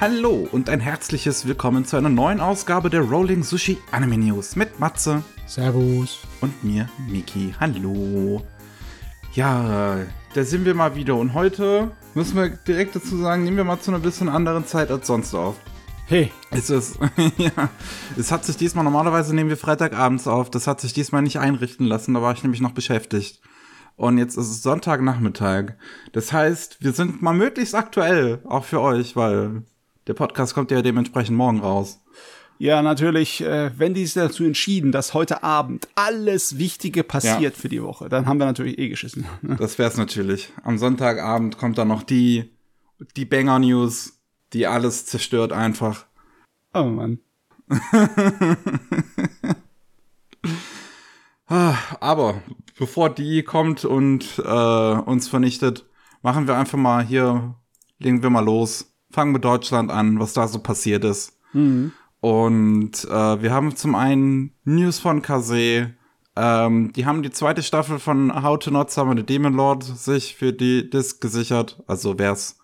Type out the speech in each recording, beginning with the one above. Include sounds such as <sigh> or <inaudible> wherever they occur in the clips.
Hallo und ein herzliches Willkommen zu einer neuen Ausgabe der Rolling Sushi Anime News mit Matze Servus. und mir, Miki. Hallo. Ja, da sind wir mal wieder und heute müssen wir direkt dazu sagen, nehmen wir mal zu einer bisschen anderen Zeit als sonst auf. Hey, Es ist, <laughs> ja, es hat sich diesmal, normalerweise nehmen wir Freitagabends auf, das hat sich diesmal nicht einrichten lassen, da war ich nämlich noch beschäftigt. Und jetzt ist es Sonntagnachmittag. Das heißt, wir sind mal möglichst aktuell, auch für euch, weil der Podcast kommt ja dementsprechend morgen raus. ja, natürlich, äh, wenn die sich dazu entschieden, dass heute Abend alles Wichtige passiert Ja. für die Woche, dann haben wir natürlich eh geschissen. <laughs> Das wär's natürlich. Am Sonntagabend kommt dann noch die, die Banger-News, die alles zerstört einfach. Oh Mann. <laughs> Ah, Aber bevor die kommt und äh, uns vernichtet, machen wir einfach mal hier, legen wir mal los. Fangen mit Deutschland an, was da so passiert ist. Und äh, wir haben zum einen News von Kase. Ähm, die haben die zweite Staffel von How to Not Summon a Demon Lord sich für die Disc gesichert. Also wer es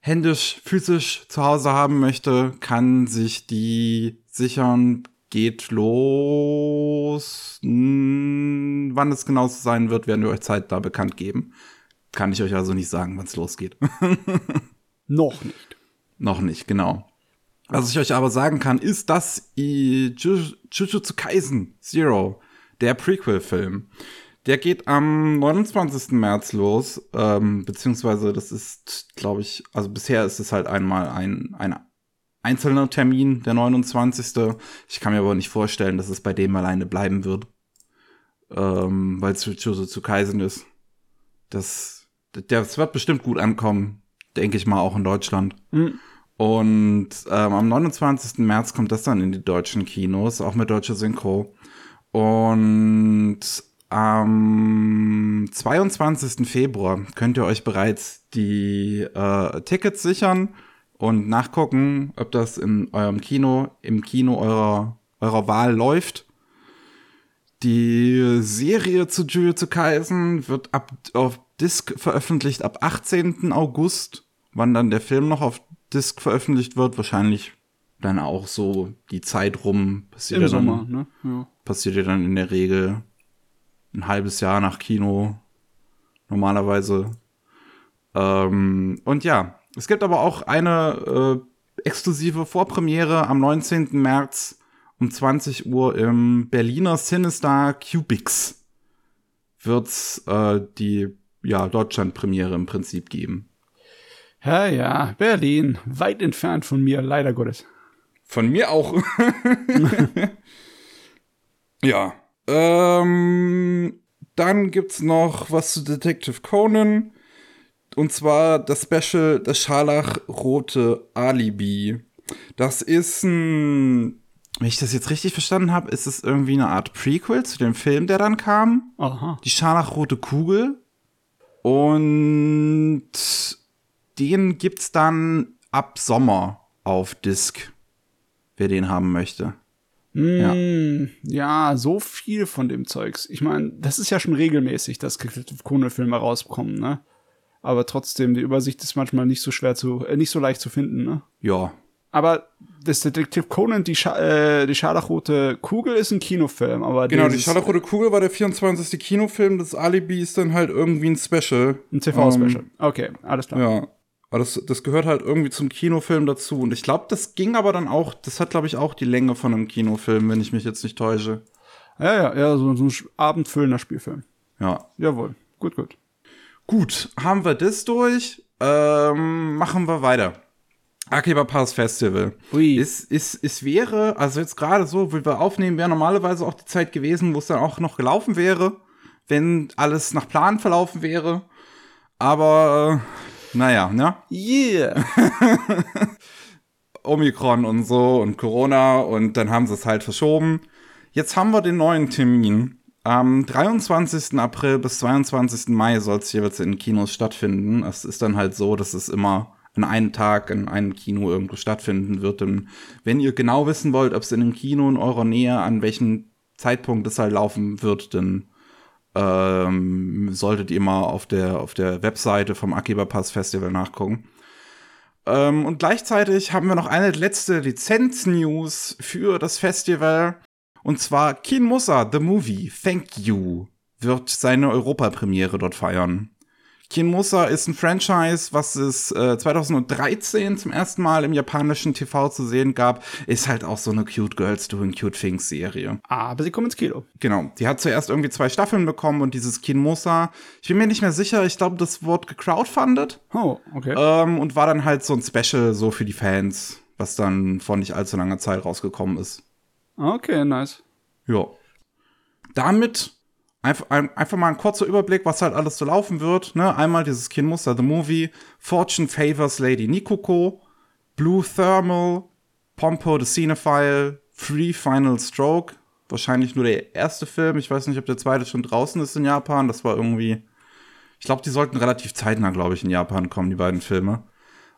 händisch, physisch zu Hause haben möchte, kann sich die sichern. Geht los. Hm, wann es genau so sein wird, werden wir euch zeitnah bekannt geben. Kann ich euch also nicht sagen, wann es losgeht. <laughs> Noch nicht. Noch nicht, genau. Was ich euch aber sagen kann, ist, dass Jujutsu Kaisen Zero, der Prequel-Film, der geht am 29. März los, ähm, beziehungsweise das ist, glaube ich, also bisher ist es halt einmal ein, ein einzelner Termin, der 29. Ich kann mir aber nicht vorstellen, dass es bei dem alleine bleiben wird, ähm, weil es Jujutsu Kaisen ist. Das, das wird bestimmt gut ankommen, denke ich mal, auch in Deutschland. Hm. Und ähm, am 29. März kommt das dann in die deutschen Kinos, auch mit deutscher Synchro. Und am 22. Februar könnt ihr euch bereits die äh, Tickets sichern und nachgucken, ob das in eurem Kino, im Kino eurer, eurer Wahl läuft. Die Serie zu Jujutsu Kaisen wird ab auf Disc veröffentlicht ab 18. August. Wann dann der Film noch auf Disc veröffentlicht wird, wahrscheinlich dann auch so die Zeit rum. Passiert Im ja dann, Sommer, ne? Ja. passiert ja dann in der Regel ein halbes Jahr nach Kino. Normalerweise. Ähm, und ja, es gibt aber auch eine äh, exklusive Vorpremiere am 19. März um 20 Uhr im Berliner Cinestar Cubix. Wird's äh, die ja, Deutschland-Premiere im Prinzip geben. Ja, ja, Berlin, weit entfernt von mir, leider Gottes. Von mir auch. <laughs> ja. Ähm, dann gibt's noch was zu Detective Conan. Und zwar das Special Das Scharlachrote Alibi. Das ist ein. Wenn ich das jetzt richtig verstanden habe, ist es irgendwie eine Art Prequel zu dem Film, der dann kam. Aha. Die Scharlachrote Kugel. Und den gibt's dann ab Sommer auf Disc. Wer den haben möchte. Hm, ja. so viel von dem Zeugs. Ich meine, das ist ja schon regelmäßig, dass Detective Conan-Filme rauskommen, ne? Aber trotzdem, die Übersicht ist manchmal nicht so schwer zu, äh, nicht so leicht zu finden, ne? Ja. Aber das Detective Conan, die, Scha äh, die scharlachrote Kugel ist ein Kinofilm, aber Genau, die Scharlachrote Kugel war der 24. Kinofilm. Das Alibi ist dann halt irgendwie ein Special. ein TV-Special. Ähm, okay, alles klar. ja. Aber das, das gehört halt irgendwie zum Kinofilm dazu. Und ich glaube, das ging aber dann auch, das hat, glaube ich, auch die Länge von einem Kinofilm, wenn ich mich jetzt nicht täusche. Ja, ja, ja, so, so ein abendfüllender Spielfilm. Ja. Jawohl, gut, gut. Gut, haben wir das durch. Ähm, machen wir weiter. Akiba Pass Festival. Ui. Es, es, es wäre, also jetzt gerade so, wie wir aufnehmen, wäre normalerweise auch die Zeit gewesen, wo es dann auch noch gelaufen wäre, wenn alles nach Plan verlaufen wäre. Aber, äh, naja, ne? Yeah. <laughs> Omikron und so und Corona und dann haben sie es halt verschoben. Jetzt haben wir den neuen Termin. Am 23. April bis 22. Mai soll es jeweils in Kinos stattfinden. Es ist dann halt so, dass es immer an einem Tag in einem Kino irgendwo stattfinden wird. Und wenn ihr genau wissen wollt, ob es in einem Kino in eurer Nähe an welchem Zeitpunkt es halt laufen wird, dann ähm, solltet ihr mal auf der, auf der Webseite vom Akiba Pass Festival nachgucken. Ähm, und gleichzeitig haben wir noch eine letzte Lizenz-News für das Festival. Und zwar Kin Musa, The Movie, Thank You, wird seine Europapremiere dort feiern. Kin Musa ist ein Franchise, was es äh, 2013 zum ersten Mal im japanischen TV zu sehen gab. Ist halt auch so eine Cute Girls Doing Cute Things Serie. Aber sie kommen ins Kino. Genau. Die hat zuerst irgendwie zwei Staffeln bekommen und dieses Kin Musa, ich bin mir nicht mehr sicher, ich glaube, das wurde gecrowdfundet. Oh, okay. Ähm, und war dann halt so ein Special so für die Fans, was dann vor nicht allzu langer Zeit rausgekommen ist. Okay, nice. Ja. Damit Einf einfach mal ein kurzer Überblick, was halt alles so laufen wird. Ne? Einmal dieses Kinmuster, The Movie, Fortune Favors Lady Nikoko, Blue Thermal, Pompo the Cinephile, Free Final Stroke. Wahrscheinlich nur der erste Film. Ich weiß nicht, ob der zweite schon draußen ist in Japan. Das war irgendwie. Ich glaube, die sollten relativ zeitnah, glaube ich, in Japan kommen, die beiden Filme.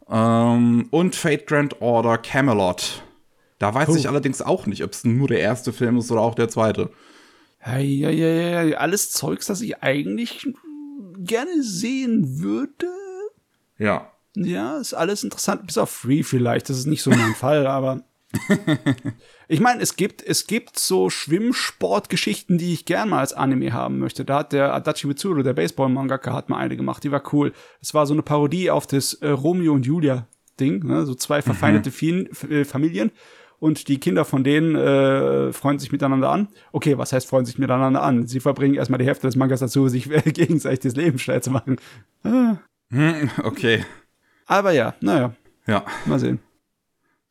Ähm, und Fate Grand Order Camelot. Da weiß oh. ich allerdings auch nicht, ob es nur der erste Film ist oder auch der zweite. Ja, ja, ja, ja, alles Zeugs, das ich eigentlich gerne sehen würde. Ja. Ja, ist alles interessant, bis auf Free vielleicht, das ist nicht so mein <laughs> Fall, aber <laughs> ich meine, es gibt, es gibt so Schwimmsportgeschichten, die ich gern mal als Anime haben möchte. Da hat der Adachi Mitsuru, der Baseball-Mangaka, hat mal eine gemacht, die war cool. Es war so eine Parodie auf das äh, Romeo und Julia Ding, ne? so zwei verfeindete mhm. Familien und die Kinder von denen äh, freuen sich miteinander an. Okay, was heißt freuen sich miteinander an? Sie verbringen erstmal die Hälfte des Mangas dazu, sich <laughs> gegenseitig das Leben schwer zu machen. Ah. Okay. Aber ja, naja. Ja. Mal sehen.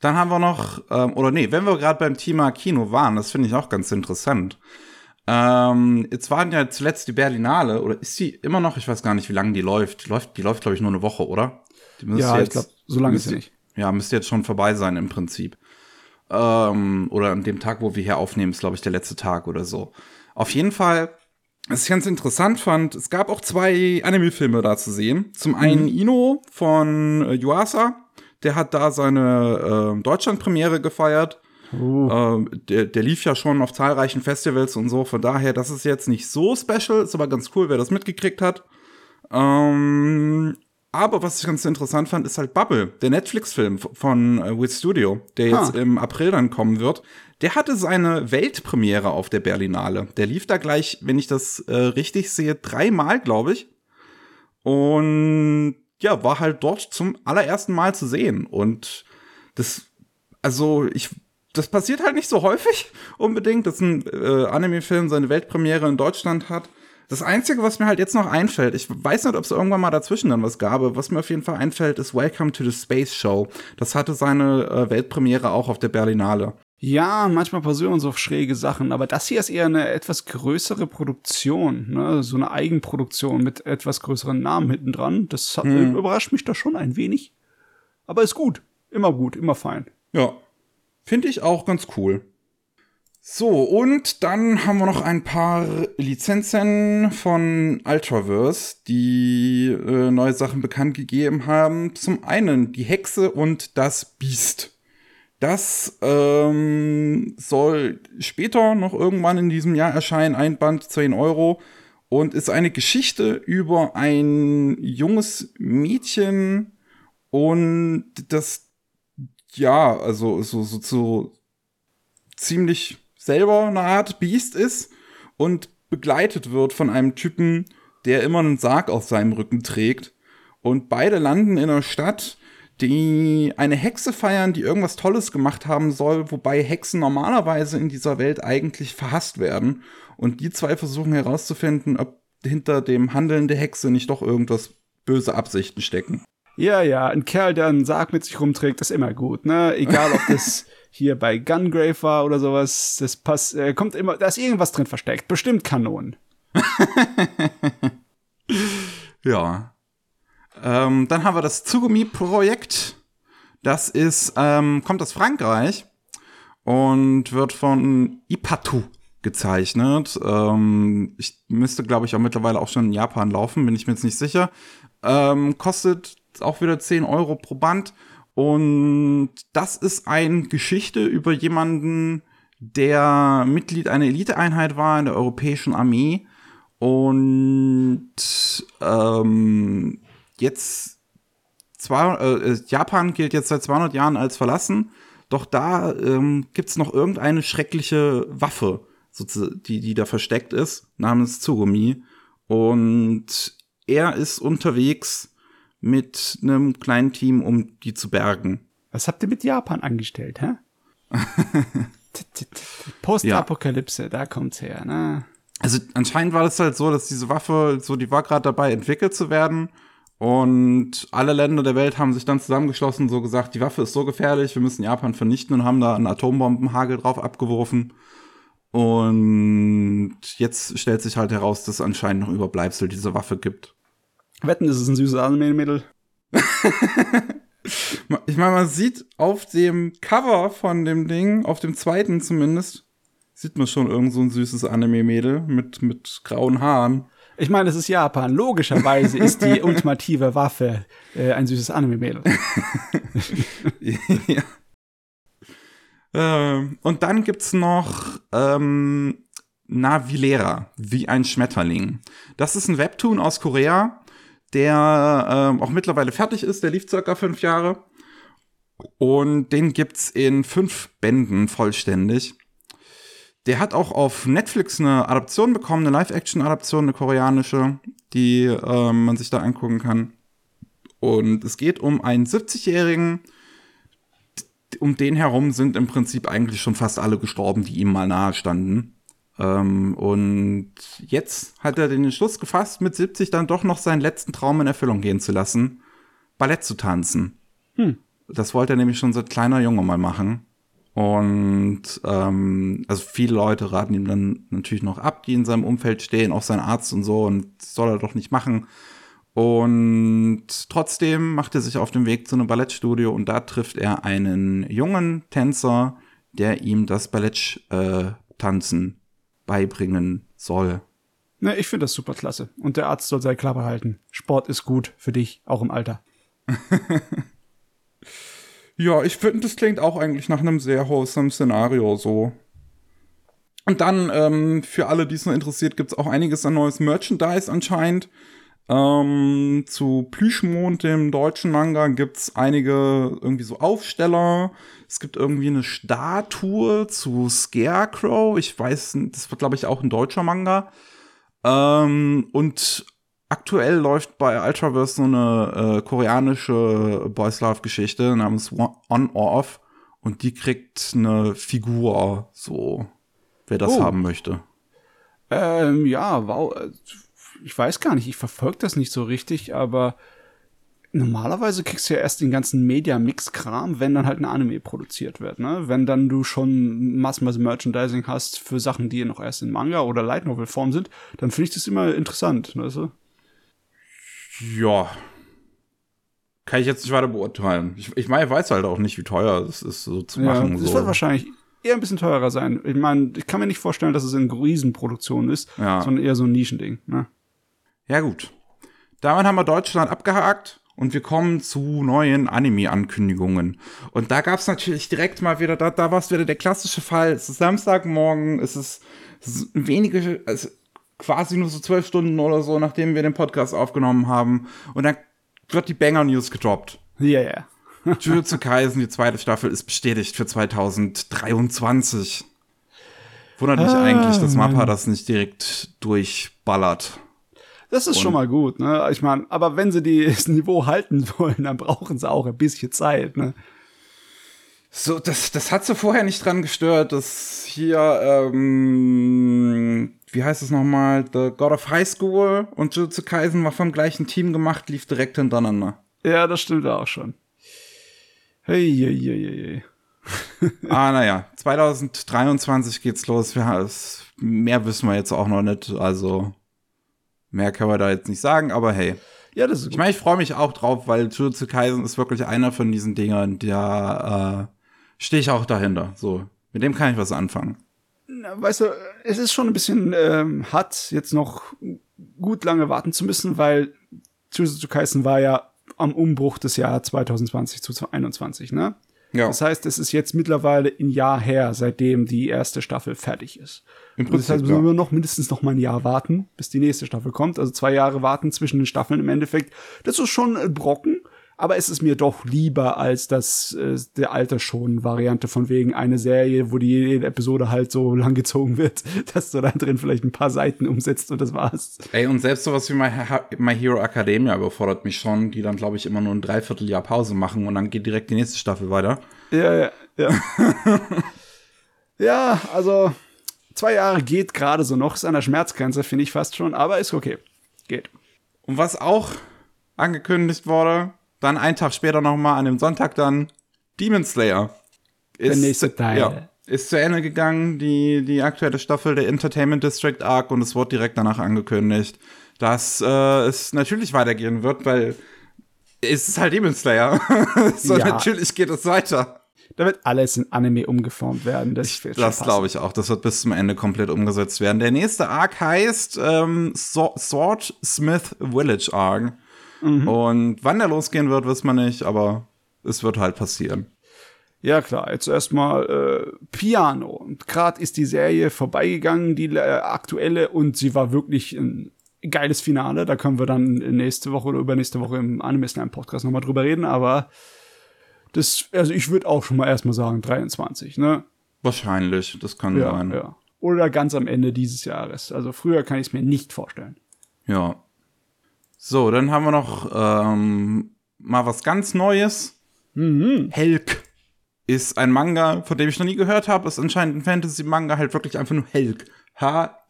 Dann haben wir noch, ähm, oder nee, wenn wir gerade beim Thema Kino waren, das finde ich auch ganz interessant. Ähm, jetzt waren ja zuletzt die Berlinale, oder ist die immer noch, ich weiß gar nicht, wie lange die läuft. Die läuft, die läuft glaube ich, nur eine Woche, oder? ja, jetzt, ich glaube, so lange ist sie nicht. Ja, müsste jetzt schon vorbei sein im Prinzip. Ähm, oder an dem Tag, wo wir hier aufnehmen, ist, glaube ich, der letzte Tag oder so. Auf jeden Fall, was ich ganz interessant fand, es gab auch zwei Anime-Filme da zu sehen. Zum einen mhm. Ino von äh, Yuasa, der hat da seine äh, Deutschland-Premiere gefeiert. Uh. Ähm, der, der lief ja schon auf zahlreichen Festivals und so, von daher, das ist jetzt nicht so special, ist aber ganz cool, wer das mitgekriegt hat. Ähm, aber was ich ganz interessant fand, ist halt Bubble, der Netflix-Film von äh, With Studio, der jetzt ha. im April dann kommen wird. Der hatte seine Weltpremiere auf der Berlinale. Der lief da gleich, wenn ich das äh, richtig sehe, dreimal, glaube ich. Und ja, war halt dort zum allerersten Mal zu sehen. Und das, also ich, das passiert halt nicht so häufig <laughs> unbedingt, dass ein äh, Anime-Film seine Weltpremiere in Deutschland hat. Das Einzige, was mir halt jetzt noch einfällt, ich weiß nicht, ob es irgendwann mal dazwischen dann was gab, was mir auf jeden Fall einfällt, ist Welcome to the Space Show. Das hatte seine äh, Weltpremiere auch auf der Berlinale. Ja, manchmal passieren so schräge Sachen, aber das hier ist eher eine etwas größere Produktion, ne? so eine Eigenproduktion mit etwas größeren Namen hinten dran. Das hm. überrascht mich da schon ein wenig. Aber ist gut, immer gut, immer fein. Ja, finde ich auch ganz cool. So, und dann haben wir noch ein paar Lizenzen von Ultraverse, die äh, neue Sachen bekannt gegeben haben. Zum einen die Hexe und das Biest. Das ähm, soll später noch irgendwann in diesem Jahr erscheinen, ein Band 10 Euro und ist eine Geschichte über ein junges Mädchen und das ja, also so, so, so ziemlich selber eine Art Biest ist und begleitet wird von einem Typen, der immer einen Sarg auf seinem Rücken trägt. Und beide landen in einer Stadt, die eine Hexe feiern, die irgendwas Tolles gemacht haben soll, wobei Hexen normalerweise in dieser Welt eigentlich verhasst werden. Und die zwei versuchen herauszufinden, ob hinter dem Handeln der Hexe nicht doch irgendwas böse Absichten stecken. Ja, ja, ein Kerl, der einen Sarg mit sich rumträgt, ist immer gut, ne? Egal, ob das <laughs> hier bei Gungrave war oder sowas. Das passt, äh, kommt immer, da ist irgendwas drin versteckt. Bestimmt Kanonen. <laughs> ja. Ähm, dann haben wir das Tsugumi-Projekt. Das ist, ähm, kommt aus Frankreich und wird von Ipatu gezeichnet. Ähm, ich müsste, glaube ich, auch mittlerweile auch schon in Japan laufen, bin ich mir jetzt nicht sicher. Ähm, kostet auch wieder 10 Euro pro Band und das ist eine Geschichte über jemanden, der Mitglied einer Eliteeinheit war in der europäischen Armee und ähm, jetzt Zwei, äh, Japan gilt jetzt seit 200 Jahren als verlassen, doch da ähm, gibt's noch irgendeine schreckliche Waffe, die, die da versteckt ist, namens Tsugumi. Und er ist unterwegs mit einem kleinen Team, um die zu bergen. Was habt ihr mit Japan angestellt, hä? <laughs> Postapokalypse, ja. da kommt's her, ne? Also anscheinend war das halt so, dass diese Waffe, so die war gerade dabei entwickelt zu werden und alle Länder der Welt haben sich dann zusammengeschlossen, so gesagt, die Waffe ist so gefährlich, wir müssen Japan vernichten und haben da einen Atombombenhagel drauf abgeworfen. Und jetzt stellt sich halt heraus, dass es anscheinend noch Überbleibsel dieser Waffe gibt. Wetten, ist es ein süßes Anime-Mädel? <laughs> ich meine, man sieht auf dem Cover von dem Ding, auf dem zweiten zumindest, sieht man schon irgend so ein süßes Anime-Mädel mit, mit grauen Haaren. Ich meine, es ist Japan. Logischerweise ist die <laughs> ultimative Waffe äh, ein süßes Anime-Mädel. <laughs> ja. Ähm, und dann gibt's noch ähm, Navilera, wie ein Schmetterling. Das ist ein Webtoon aus Korea, der ähm, auch mittlerweile fertig ist. Der lief circa fünf Jahre. Und den gibt's in fünf Bänden vollständig. Der hat auch auf Netflix eine Adaption bekommen, eine Live-Action-Adaption, eine koreanische, die ähm, man sich da angucken kann. Und es geht um einen 70-Jährigen, um den herum sind im Prinzip eigentlich schon fast alle gestorben, die ihm mal nahe standen. Ähm, und jetzt hat er den Entschluss gefasst, mit 70 dann doch noch seinen letzten Traum in Erfüllung gehen zu lassen, Ballett zu tanzen. Hm. Das wollte er nämlich schon seit kleiner Junge mal machen. Und ähm, also viele Leute raten ihm dann natürlich noch ab, die in seinem Umfeld stehen, auch sein Arzt und so, und das soll er doch nicht machen. Und trotzdem macht er sich auf den Weg zu einem Ballettstudio und da trifft er einen jungen Tänzer, der ihm das Balletttanzen äh, beibringen soll. Ne, ich finde das super klasse. Und der Arzt soll seine Klappe halten. Sport ist gut für dich, auch im Alter. <laughs> Ja, ich finde, das klingt auch eigentlich nach einem sehr wholesome Szenario so. Und dann, ähm, für alle, die es noch interessiert, gibt's auch einiges an neues Merchandise anscheinend. Ähm, zu Plüschmond, dem deutschen Manga, gibt's einige irgendwie so Aufsteller. Es gibt irgendwie eine Statue zu Scarecrow. Ich weiß, das wird, glaube ich, auch ein deutscher Manga. Ähm, und aktuell läuft bei Ultraverse so eine äh, koreanische Boys Love Geschichte namens On or Off und die kriegt eine Figur, so wer das oh. haben möchte. Ähm, ja, wow. Ich weiß gar nicht, ich verfolge das nicht so richtig, aber normalerweise kriegst du ja erst den ganzen Media-Mix-Kram, wenn dann halt ein Anime produziert wird, ne? Wenn dann du schon massenweise Merchandising hast für Sachen, die noch erst in Manga oder Light Novel Form sind, dann finde ich das immer interessant, weißt du? Ja. Kann ich jetzt nicht weiter beurteilen. Ich, ich meine, ich weiß halt auch nicht, wie teuer es ist, so zu ja, machen. Es so. wird wahrscheinlich eher ein bisschen teurer sein. Ich meine, ich kann mir nicht vorstellen, dass es in Riesenproduktion ist, ja. sondern eher so ein Nischending. Ne? Ja, gut. Damit haben wir Deutschland abgehakt und wir kommen zu neuen Anime-Ankündigungen. Und da gab es natürlich direkt mal wieder, da, da war es wieder der klassische Fall. Es ist Samstagmorgen, es ist, es ist wenige, also quasi nur so zwölf Stunden oder so, nachdem wir den Podcast aufgenommen haben. Und dann wird die Banger News gedroppt. Ja, yeah, ja. <laughs> Jujutsu Kaisen, die zweite Staffel, ist bestätigt für 2023. Wundert mich ah, eigentlich, dass Mappa das nicht direkt durchballert. Das ist Und schon mal gut, ne? Ich meine, aber wenn sie <laughs> das Niveau halten wollen, dann brauchen sie auch ein bisschen Zeit, ne? So, das, das hat sie vorher nicht dran gestört, dass hier ähm, wie heißt es nochmal, The God of High School und Jujutsu Kaisen war vom gleichen Team gemacht, lief direkt hintereinander. Ja, das stimmt auch schon. Hey, hey, hey, hey. <laughs> ah, naja, 2023 geht's los. Mehr wissen wir jetzt auch noch nicht. Also, mehr können wir da jetzt nicht sagen, aber hey. Ja, das ist gut. Ich meine, ich freue mich auch drauf, weil Jujutsu Kaisen ist wirklich einer von diesen Dingern, da äh, stehe ich auch dahinter. So, mit dem kann ich was anfangen weißt du, es ist schon ein bisschen ähm, hart, jetzt noch gut lange warten zu müssen, weil Jujutsu Kaisen war ja am Umbruch des Jahres 2020 zu 2021, ne? Ja. Das heißt, es ist jetzt mittlerweile ein Jahr her, seitdem die erste Staffel fertig ist. Im Prinzip, das heißt, müssen wir noch mindestens noch mal ein Jahr warten, bis die nächste Staffel kommt. Also zwei Jahre warten zwischen den Staffeln im Endeffekt. Das ist schon ein Brocken, Aber es ist mir doch lieber als das äh, der alte schon Variante von wegen eine Serie, wo die jede Episode halt so <laughs> lang gezogen wird, <laughs> dass du da drin vielleicht ein paar Seiten umsetzt und das war's. Ey, und selbst sowas wie My, My Hero Academia überfordert mich schon, die dann, glaube ich, immer nur ein Dreivierteljahr Pause machen und dann geht direkt die nächste Staffel weiter. Ja, ja, ja. <laughs> ja, also zwei Jahre geht gerade so noch, ist an der Schmerzgrenze, finde ich fast schon, aber ist okay. Geht. Und was auch angekündigt wurde, dann einen Tag später nochmal an dem Sonntag dann Demon Slayer. Ist, der nächste Teil. Ja, ist zu Ende gegangen, die, die aktuelle Staffel der Entertainment District Arc und es wurde direkt danach angekündigt, dass äh, es natürlich weitergehen wird, weil es ist halt Demon Slayer. <laughs> so, ja. natürlich geht es weiter. Da wird alles in Anime umgeformt werden. Das, das glaube ich auch. Das wird bis zum Ende komplett umgesetzt werden. Der nächste Arc heißt ähm, Sword Smith Village Arc. Mhm. Und wann der losgehen wird, wissen wir nicht, aber es wird halt passieren. Ja, klar, jetzt erstmal äh, Piano. Und gerade ist die Serie vorbeigegangen, die äh, aktuelle, und sie war wirklich ein geiles Finale. Da können wir dann nächste Woche oder übernächste Woche im Anime Slam Podcast nochmal drüber reden, aber das, also ich würde auch schon mal erstmal sagen 23, ne? Wahrscheinlich, das kann ja, sein. Ja. Oder ganz am Ende dieses Jahres. Also früher kann ich es mir nicht vorstellen. Ja. So, dann haben wir noch ähm, mal was ganz Neues. Mhm. Helk ist ein Manga, von dem ich noch nie gehört habe. Ist anscheinend ein Fantasy-Manga, halt wirklich einfach nur Helk. H-E-L-C-K.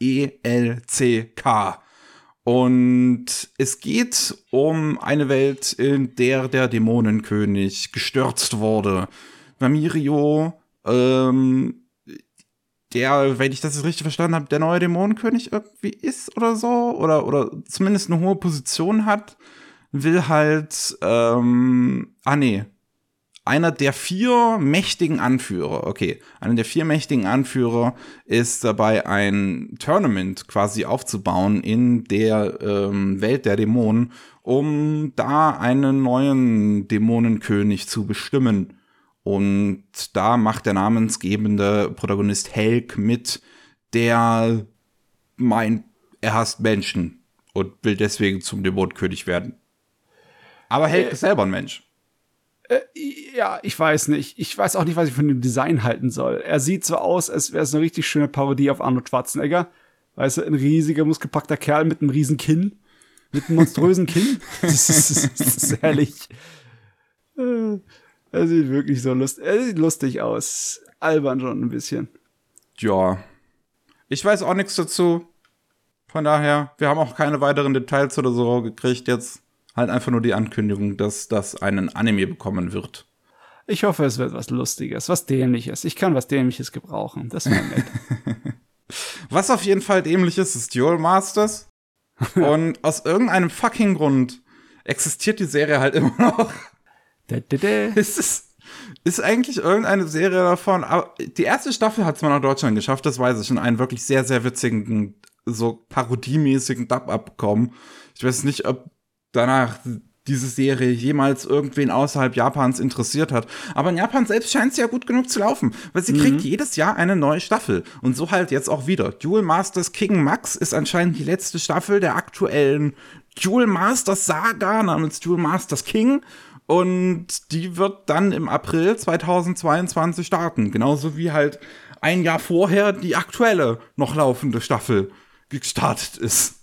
Und es geht um eine Welt, in der der Dämonenkönig gestürzt wurde. Vamirio, ähm, der, wenn ich das jetzt richtig verstanden habe, der neue Dämonenkönig irgendwie ist oder so, oder, oder zumindest eine hohe Position hat, will halt, ähm, ah nee, einer der vier mächtigen Anführer, okay, einer der vier mächtigen Anführer ist dabei, ein Tournament quasi aufzubauen in der ähm, Welt der Dämonen, um da einen neuen Dämonenkönig zu bestimmen. Und da macht der namensgebende Protagonist Helk mit, der meint, er hasst Menschen und will deswegen zum Dämonenkönig werden. Aber Helk äh, ist selber ein Mensch. Äh, ja, ich weiß nicht. Ich weiß auch nicht, was ich von dem Design halten soll. Er sieht so aus, als wäre es eine richtig schöne Parodie auf Arnold Schwarzenegger. Weißt du, ein riesiger, muskelpackter Kerl mit einem riesen Kinn. Mit einem monströsen Kinn. <laughs> Das ist, das ist herrlich. Äh, er sieht wirklich so lustig, er sieht lustig aus. Albern schon ein bisschen. Ja. Ich weiß auch nichts dazu. Von daher, wir haben auch keine weiteren Details oder so gekriegt jetzt halt einfach nur die Ankündigung, dass das einen Anime bekommen wird. Ich hoffe, es wird was Lustiges, was Dämliches. Ich kann was Dämliches gebrauchen. Das wäre nett. <laughs> was auf jeden Fall dämlich ist, ist Duel Masters. <laughs> Und aus irgendeinem fucking Grund existiert die Serie halt <laughs> immer noch. Da, da, da. Es ist, ist eigentlich irgendeine Serie davon. Aber die erste Staffel hat es mal nach Deutschland geschafft, das weiß ich, in einen wirklich sehr, sehr witzigen, so parodiemäßigen Dub abbekommen. Ich weiß nicht, ob danach diese Serie jemals irgendwen außerhalb Japans interessiert hat. Aber in Japan selbst scheint es ja gut genug zu laufen, weil sie mhm. kriegt jedes Jahr eine neue Staffel. Und so halt jetzt auch wieder. Duel Masters King Max ist anscheinend die letzte Staffel der aktuellen Duel Masters Saga namens Duel Masters King. Und die wird dann im April 2022 starten. Genauso wie halt ein Jahr vorher die aktuelle noch laufende Staffel gestartet ist.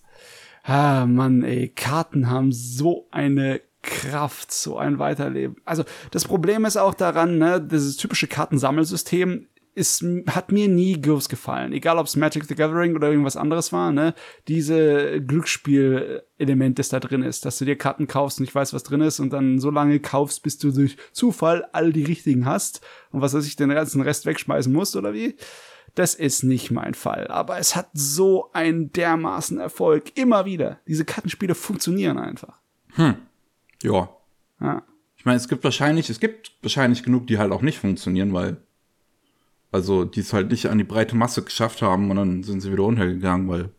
Ah, Mann, ey, Karten haben so eine Kraft, so ein Weiterleben. Also, das Problem ist auch daran, ne, dieses typische Kartensammelsystem ist, hat mir nie groß gefallen. Egal, ob es Magic the Gathering oder irgendwas anderes war, ne? Diese Glücksspiel-Element, das da drin ist, dass du dir Karten kaufst und ich weiß, was drin ist und dann so lange kaufst, bis du durch Zufall all die richtigen hast und was weiß ich, den ganzen Rest wegschmeißen musst oder wie. Das ist nicht mein Fall. Aber es hat so einen dermaßen Erfolg. Immer wieder. Diese Kartenspiele funktionieren einfach. Hm. Ja. ja. Ich meine, es gibt wahrscheinlich, es gibt wahrscheinlich genug, die halt auch nicht funktionieren, weil, also, die es halt nicht an die breite Masse geschafft haben und dann sind sie wieder untergegangen, weil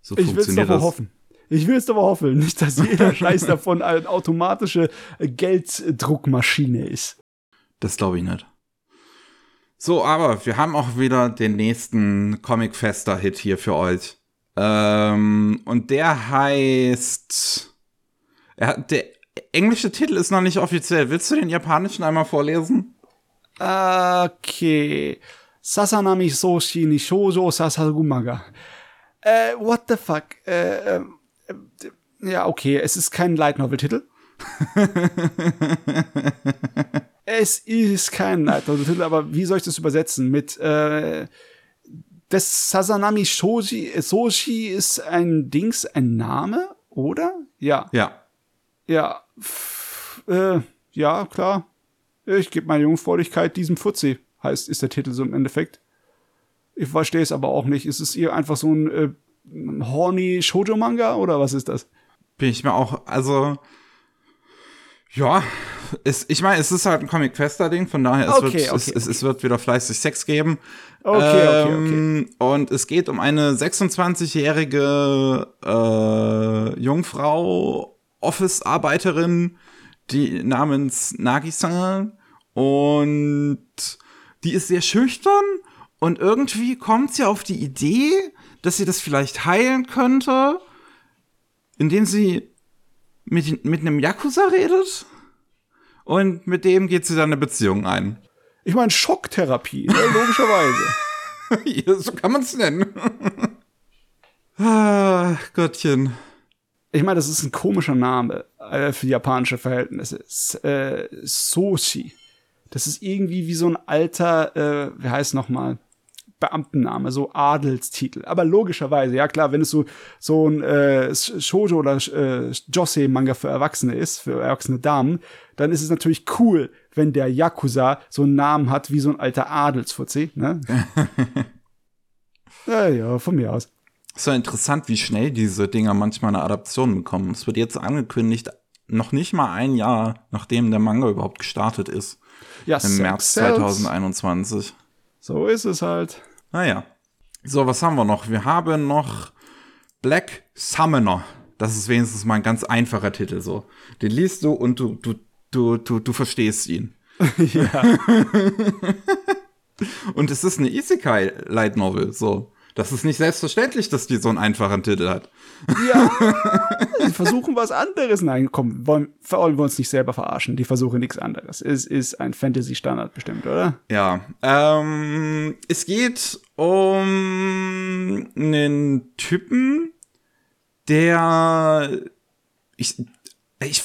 so ich funktioniert das. hoffen. Ich will es aber hoffen, nicht, dass jeder <laughs> Scheiß davon eine automatische Gelddruckmaschine ist. Das glaube ich nicht. So, aber wir haben auch wieder den nächsten Comic-Fester-Hit hier für euch. Ähm, und der heißt. Er, der, englische Titel ist noch nicht offiziell. Willst du den japanischen einmal vorlesen? Okay. Sasanami Soshi ni Shoujo Sasagumaga. Äh, what the fuck? Äh, äh, ja, okay, es ist kein Light Novel Titel. <laughs> es ist kein Light Novel Titel, aber wie soll ich das übersetzen? Mit, äh, das Sasanami Shoji, Soshi ist ein Dings, ein Name, oder? Ja. Ja. Ja. Pff, äh, ja, klar. Ich gebe meine Jungfräulichkeit diesem Fuzzi, heißt, ist der Titel so im Endeffekt. Ich verstehe es aber auch nicht. Ist es ihr einfach so ein äh, horny Shoujo-Manga oder was ist das? Bin ich mir auch, also, ja, es, ich meine, es ist halt ein Comic-Quester-Ding, von daher, es, Okay, wird, okay, es, es, es wird wieder fleißig Sex geben. Okay, okay, Ähm, Und es geht um eine 26-jährige äh, Jungfrau, Office-Arbeiterin, die namens Nagisa und die ist sehr schüchtern und irgendwie kommt sie auf die Idee, dass sie das vielleicht heilen könnte, indem sie mit, mit einem Yakuza redet und mit dem geht sie dann eine Beziehung ein. Ich meine, Schocktherapie, ne? logischerweise. <laughs> Ja, so kann man es nennen. ah, Gottchen. Ich meine, das ist ein komischer Name äh, für japanische Verhältnisse. S äh, Soshi. Das ist irgendwie wie so ein alter, äh, wie heißt nochmal, Beamtenname, so Adelstitel. Aber logischerweise, ja klar, wenn es so, so ein äh, Shoujo oder äh, Josei-Manga für Erwachsene ist, für erwachsene Damen, dann ist es natürlich cool, wenn der Yakuza so einen Namen hat wie so ein alter Adelsfuzzi, ne? <laughs> ja, ja, von mir aus. Ist ja interessant, wie schnell diese Dinger manchmal eine Adaption bekommen. Es wird jetzt angekündigt, noch nicht mal ein Jahr, nachdem der Manga überhaupt gestartet ist. Ja, Im März sells. 2021. So ist es halt. Naja. So, was haben wir noch? Wir haben noch Black Summoner. Das ist wenigstens mal ein ganz einfacher Titel so. Den liest du und du, du, du, du, du verstehst ihn. <laughs> ja. <laughs> Und es ist eine Isekai Light Novel, so. Das ist nicht selbstverständlich, dass die so einen einfachen Titel hat. Ja, <laughs> die versuchen was anderes. Nein, komm, wollen, wollen wir uns nicht selber verarschen. Die versuchen nichts anderes. Es ist ein Fantasy-Standard bestimmt, oder? Ja, ähm, es geht um einen Typen, der ich ich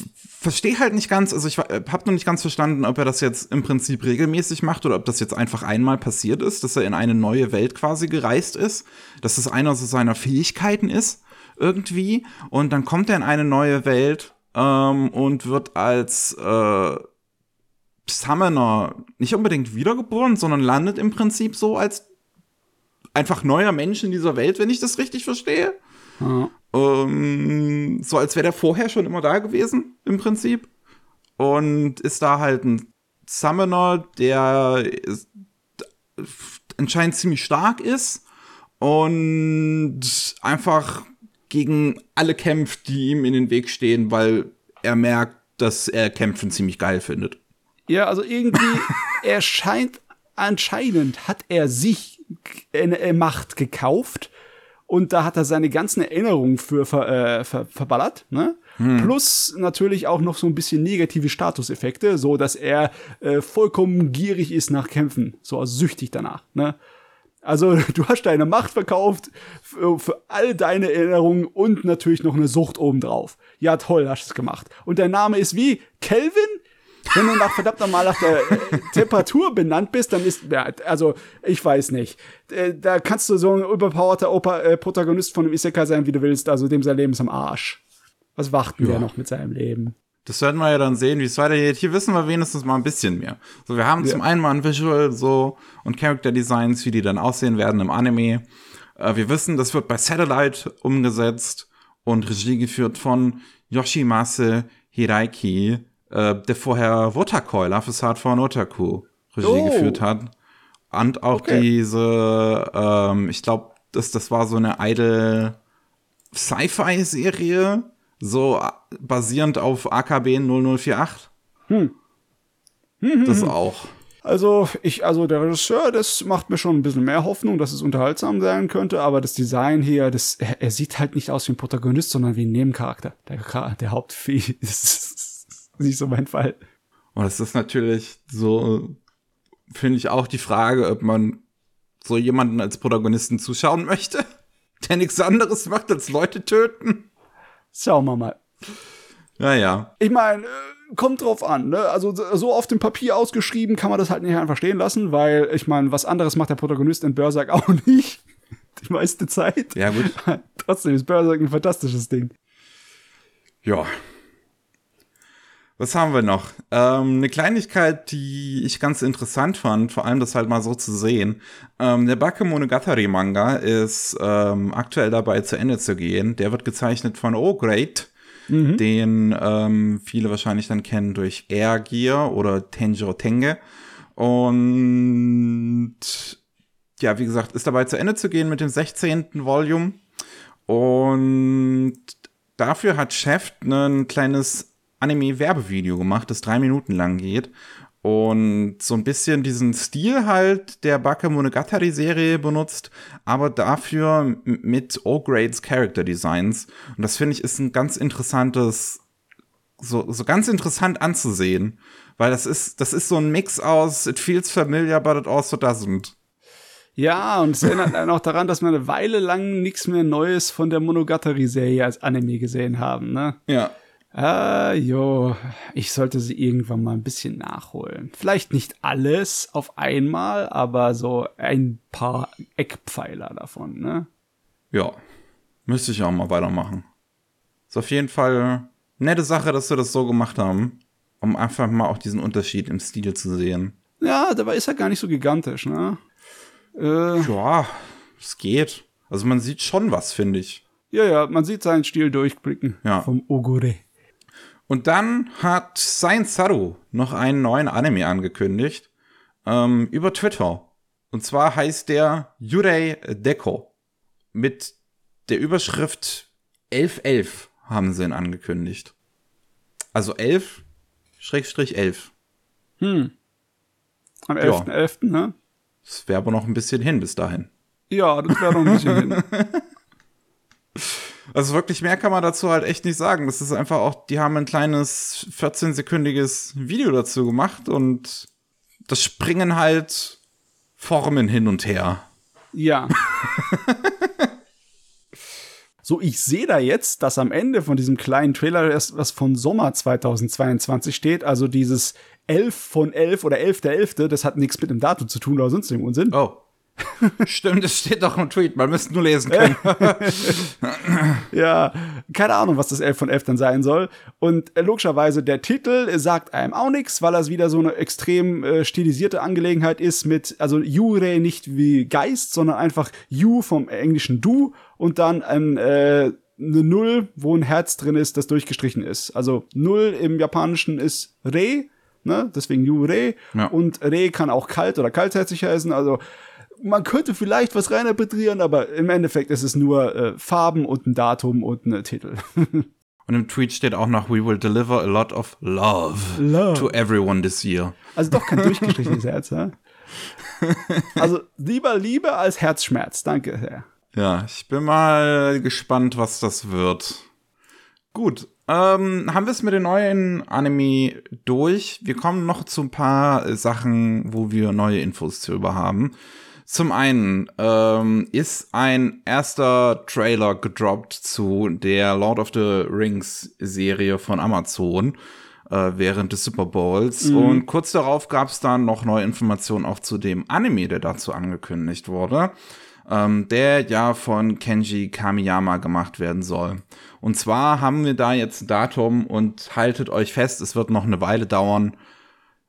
verstehe halt nicht ganz, also ich habe noch nicht ganz verstanden, ob er das jetzt im Prinzip regelmäßig macht oder ob das jetzt einfach einmal passiert ist, dass er in eine neue Welt quasi gereist ist, dass das einer so seiner Fähigkeiten ist irgendwie und dann kommt er in eine neue Welt ähm, und wird als äh, Summoner nicht unbedingt wiedergeboren, sondern landet im Prinzip so als einfach neuer Mensch in dieser Welt, wenn ich das richtig verstehe. Ja. Ähm, so als wäre der vorher schon immer da gewesen, im Prinzip. Und ist da halt ein Summoner, der ist, anscheinend ziemlich stark ist und einfach gegen alle kämpft, die ihm in den Weg stehen, weil er merkt, dass er Kämpfen ziemlich geil findet. Ja, also irgendwie, <laughs> er scheint, anscheinend hat er sich äh, Macht gekauft und da hat er seine ganzen Erinnerungen für ver, äh, ver, verballert, ne? Plus natürlich auch noch so ein bisschen negative Statuseffekte, so dass er äh, vollkommen gierig ist nach Kämpfen, so also süchtig danach, ne? Also <laughs> du hast deine Macht verkauft für, für all deine Erinnerungen und natürlich noch eine Sucht obendrauf. Ja, toll, hast du es gemacht. Und der Name ist wie? Kelvin? Wenn du nach verdammt normal nach der äh, Temperatur benannt bist, dann ist, ja, also ich weiß nicht. Äh, da kannst du so ein überpowerter Opa, äh, Protagonist von einem Isekai sein, wie du willst. Also dem sein Leben ist am Arsch. Was wacht denn Ja. der noch mit seinem Leben? Das werden wir ja dann sehen, wie es weitergeht. Hier wissen wir wenigstens mal ein bisschen mehr. So, wir haben Ja. zum einen mal ein Visual so und Character Designs, wie die dann aussehen werden im Anime. Äh, wir wissen, das wird bei Satellite umgesetzt und Regie geführt von Yoshimase Hiraiki, äh, der vorher Wotakoi, Love is Hard for an Otaku, Regie Oh. geführt hat. Und auch Okay. diese, ähm, ich glaube, das, das war so eine Idol Sci-Fi-Serie, so äh, basierend auf AKB 0048. Hm. Das auch. Also, ich, also der Regisseur, das macht mir schon ein bisschen mehr Hoffnung, dass es unterhaltsam sein könnte, aber das Design hier, das, er, er sieht halt nicht aus wie ein Protagonist, sondern wie ein Nebencharakter. Der, der Hauptvieh. <laughs> Das nicht so mein Fall. Und es ist natürlich so, finde ich auch die Frage, ob man so jemanden als Protagonisten zuschauen möchte, <laughs> der nichts anderes macht als Leute töten. Schauen wir mal. Ja, ja. Ich meine, äh, kommt drauf an, ne? Also so auf dem Papier ausgeschrieben kann man das halt nicht einfach stehen lassen, weil ich meine, was anderes macht der Protagonist in Berserk <laughs> auch nicht. Die meiste Zeit. Ja, gut. <laughs> Trotzdem ist Berserk ein fantastisches Ding. Ja. Was haben wir noch? Ähm, eine Kleinigkeit, die ich ganz interessant fand, vor allem das halt mal so zu sehen. Ähm, der Bakemonogatari Manga ist ähm, aktuell dabei zu Ende zu gehen. Der wird gezeichnet von O-Great, mhm. den ähm, viele wahrscheinlich dann kennen durch Air Gear oder Tenjo Tenge. Und ja, wie gesagt, ist dabei zu Ende zu gehen mit dem 16. Volume. Und dafür hat Chef ein kleines Anime-Werbevideo gemacht, das drei Minuten lang geht. Und so ein bisschen diesen Stil halt der Bakemonogatari-Serie benutzt, aber dafür mit O-Grades Character Designs. Und das finde ich ist ein ganz interessantes, so, so ganz interessant anzusehen. Weil das ist, das ist so ein Mix aus, it feels familiar, but it also doesn't. Ja, und es erinnert einen auch daran, dass wir eine Weile lang nichts mehr Neues von der Monogatari-Serie als Anime gesehen haben, ne? Ja. Ah, jo, ich sollte sie irgendwann mal ein bisschen nachholen. Vielleicht nicht alles auf einmal, aber so ein paar Eckpfeiler davon, ne? Ja, müsste ich auch mal weitermachen. Ist auf jeden Fall eine nette Sache, dass wir das so gemacht haben, um einfach mal auch diesen Unterschied im Stil zu sehen. Ja, dabei ist er gar nicht so gigantisch, ne? Äh, ja, es geht. Also man sieht schon was, finde ich. Ja, ja, man sieht seinen Stil durchblicken. Ja. Vom Ogure. Und dann hat Science Saru noch einen neuen Anime angekündigt. Ähm, über Twitter. Und zwar heißt der Yurei Deko. Mit der Überschrift 1111 haben sie ihn angekündigt. Also 11 Schrägstrich 11. Hm. Am 11.11., ja. 11., ne? Es wäre aber noch ein bisschen hin bis dahin. Ja, das wäre noch ein bisschen hin. <laughs> Also wirklich mehr kann man dazu halt echt nicht sagen. Das ist einfach auch, die haben ein kleines 14-sekündiges Video dazu gemacht und das springen halt Formen hin und her. Ja. <laughs> so, ich sehe da jetzt, dass am Ende von diesem kleinen Trailer erst was von Sommer 2022 steht. Also dieses 11 von 11 oder 11 der 11. Das hat nichts mit dem Datum zu tun oder sonst irgendeinen Unsinn. Oh. Stimmt, das steht doch im Tweet. Man müsste nur lesen können. <laughs> ja, keine Ahnung, was das 11 von 11 dann sein soll. Und äh, logischerweise, der Titel sagt einem auch nichts, weil das wieder so eine extrem äh, stilisierte Angelegenheit ist mit, also Jure nicht wie Geist, sondern einfach You vom englischen Du und dann ein, äh, eine Null, wo ein Herz drin ist, das durchgestrichen ist. Also Null im Japanischen ist Re, ne? deswegen Jure. Ja. Und Re kann auch kalt oder kaltherzig heißen, also man könnte vielleicht was reininterpretieren, aber im Endeffekt ist es nur äh, Farben und ein Datum und ein Titel. <laughs> und im Tweet steht auch noch, we will deliver a lot of love, love. to everyone this year. Also doch kein durchgestrichenes Herz, ja? <laughs> Also lieber Liebe als Herzschmerz, danke sehr. Ja, ich bin mal gespannt, was das wird. Gut, ähm, haben wir es mit den neuen Anime durch. Wir kommen noch zu ein paar Sachen, wo wir neue Infos zu über haben. Zum einen ähm, ist ein erster Trailer gedroppt zu der Lord of the Rings Serie von Amazon äh, während des Super Bowls. Mhm. Und kurz darauf gab es dann noch neue Informationen auch zu dem Anime, der dazu angekündigt wurde, ähm, der ja von Kenji Kamiyama gemacht werden soll. Und zwar haben wir da jetzt ein Datum und haltet euch fest, es wird noch eine Weile dauern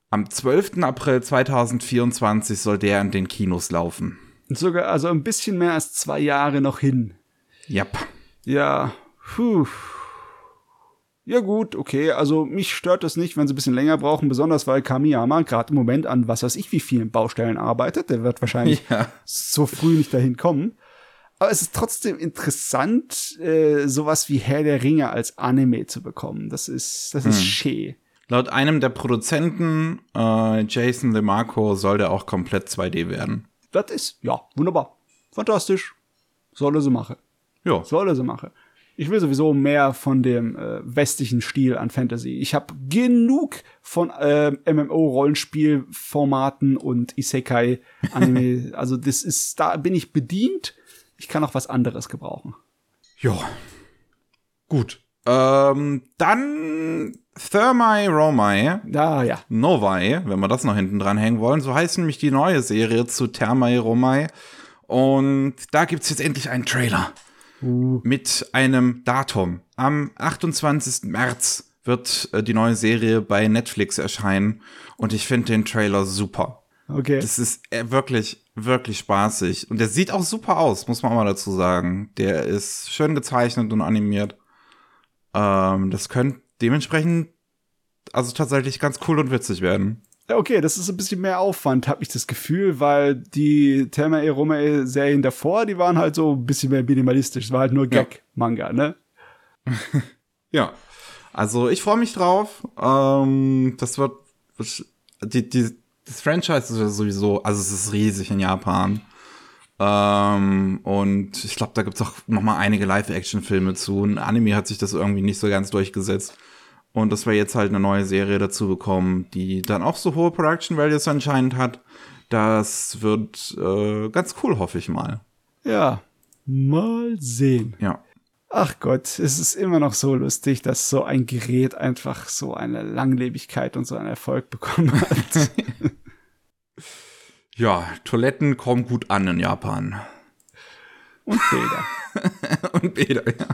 am 12. April 2024 soll der in den Kinos laufen. Sogar also ein bisschen mehr als zwei Jahre noch hin. Yep. Ja, puh. Ja gut, okay, also mich stört das nicht, wenn sie ein bisschen länger brauchen, besonders weil Kamiyama gerade im Moment an was weiß ich wie vielen Baustellen arbeitet. Der wird wahrscheinlich ja. so früh nicht dahin kommen. Aber es ist trotzdem interessant, äh, sowas wie Herr der Ringe als Anime zu bekommen. Das ist, das ist hm. schee. Laut einem der Produzenten, äh, Jason DeMarco, soll der auch komplett 2D werden. Das ist, ja, wunderbar. Fantastisch. Soll er sie machen. Ja. Soll er sie machen. Ich will sowieso mehr von dem äh, westlichen Stil an Fantasy. Ich habe genug von äh, MMO-Rollenspielformaten und Isekai-Anime. <laughs> also das ist, da bin ich bedient. Ich kann auch was anderes gebrauchen. Ja. Gut. Ähm, dann Thermae Romai. Ah, ja. Novae, wenn wir das noch hinten dran hängen wollen. So heißt nämlich die neue Serie zu Thermae Romai. Und da gibt's jetzt endlich einen Trailer. Uh. Mit einem Datum. Am 28. März wird äh, die neue Serie bei Netflix erscheinen. Und ich finde den Trailer super. Okay. Das ist äh, wirklich, wirklich spaßig. Und der sieht auch super aus, muss man auch mal dazu sagen. Der ist schön gezeichnet und animiert. Ähm, das könnte dementsprechend also tatsächlich ganz cool und witzig werden. Okay, das ist ein bisschen mehr Aufwand, habe ich das Gefühl, weil die Thelma Romae Serien davor, die waren halt so ein bisschen mehr minimalistisch. Es war halt nur Gag-Manga, ja. ne? <laughs> ja. Also ich freue mich drauf. Ähm, das wird die, die, das Franchise ist ja sowieso, also es ist riesig in Japan. Ähm, und ich glaube, da gibt's auch noch mal einige Live-Action-Filme zu. Ein Anime hat sich das irgendwie nicht so ganz durchgesetzt. Und dass wir jetzt halt eine neue Serie dazu bekommen, die dann auch so hohe Production Values anscheinend hat. Das wird äh, ganz cool, hoffe ich mal. Ja, mal sehen. Ja. Ach Gott, es ist immer noch so lustig, dass so ein Gerät einfach so eine Langlebigkeit und so einen Erfolg bekommen hat. <laughs> ja, Toiletten kommen gut an in Japan. Und Bilder. <laughs> und Bilder, ja.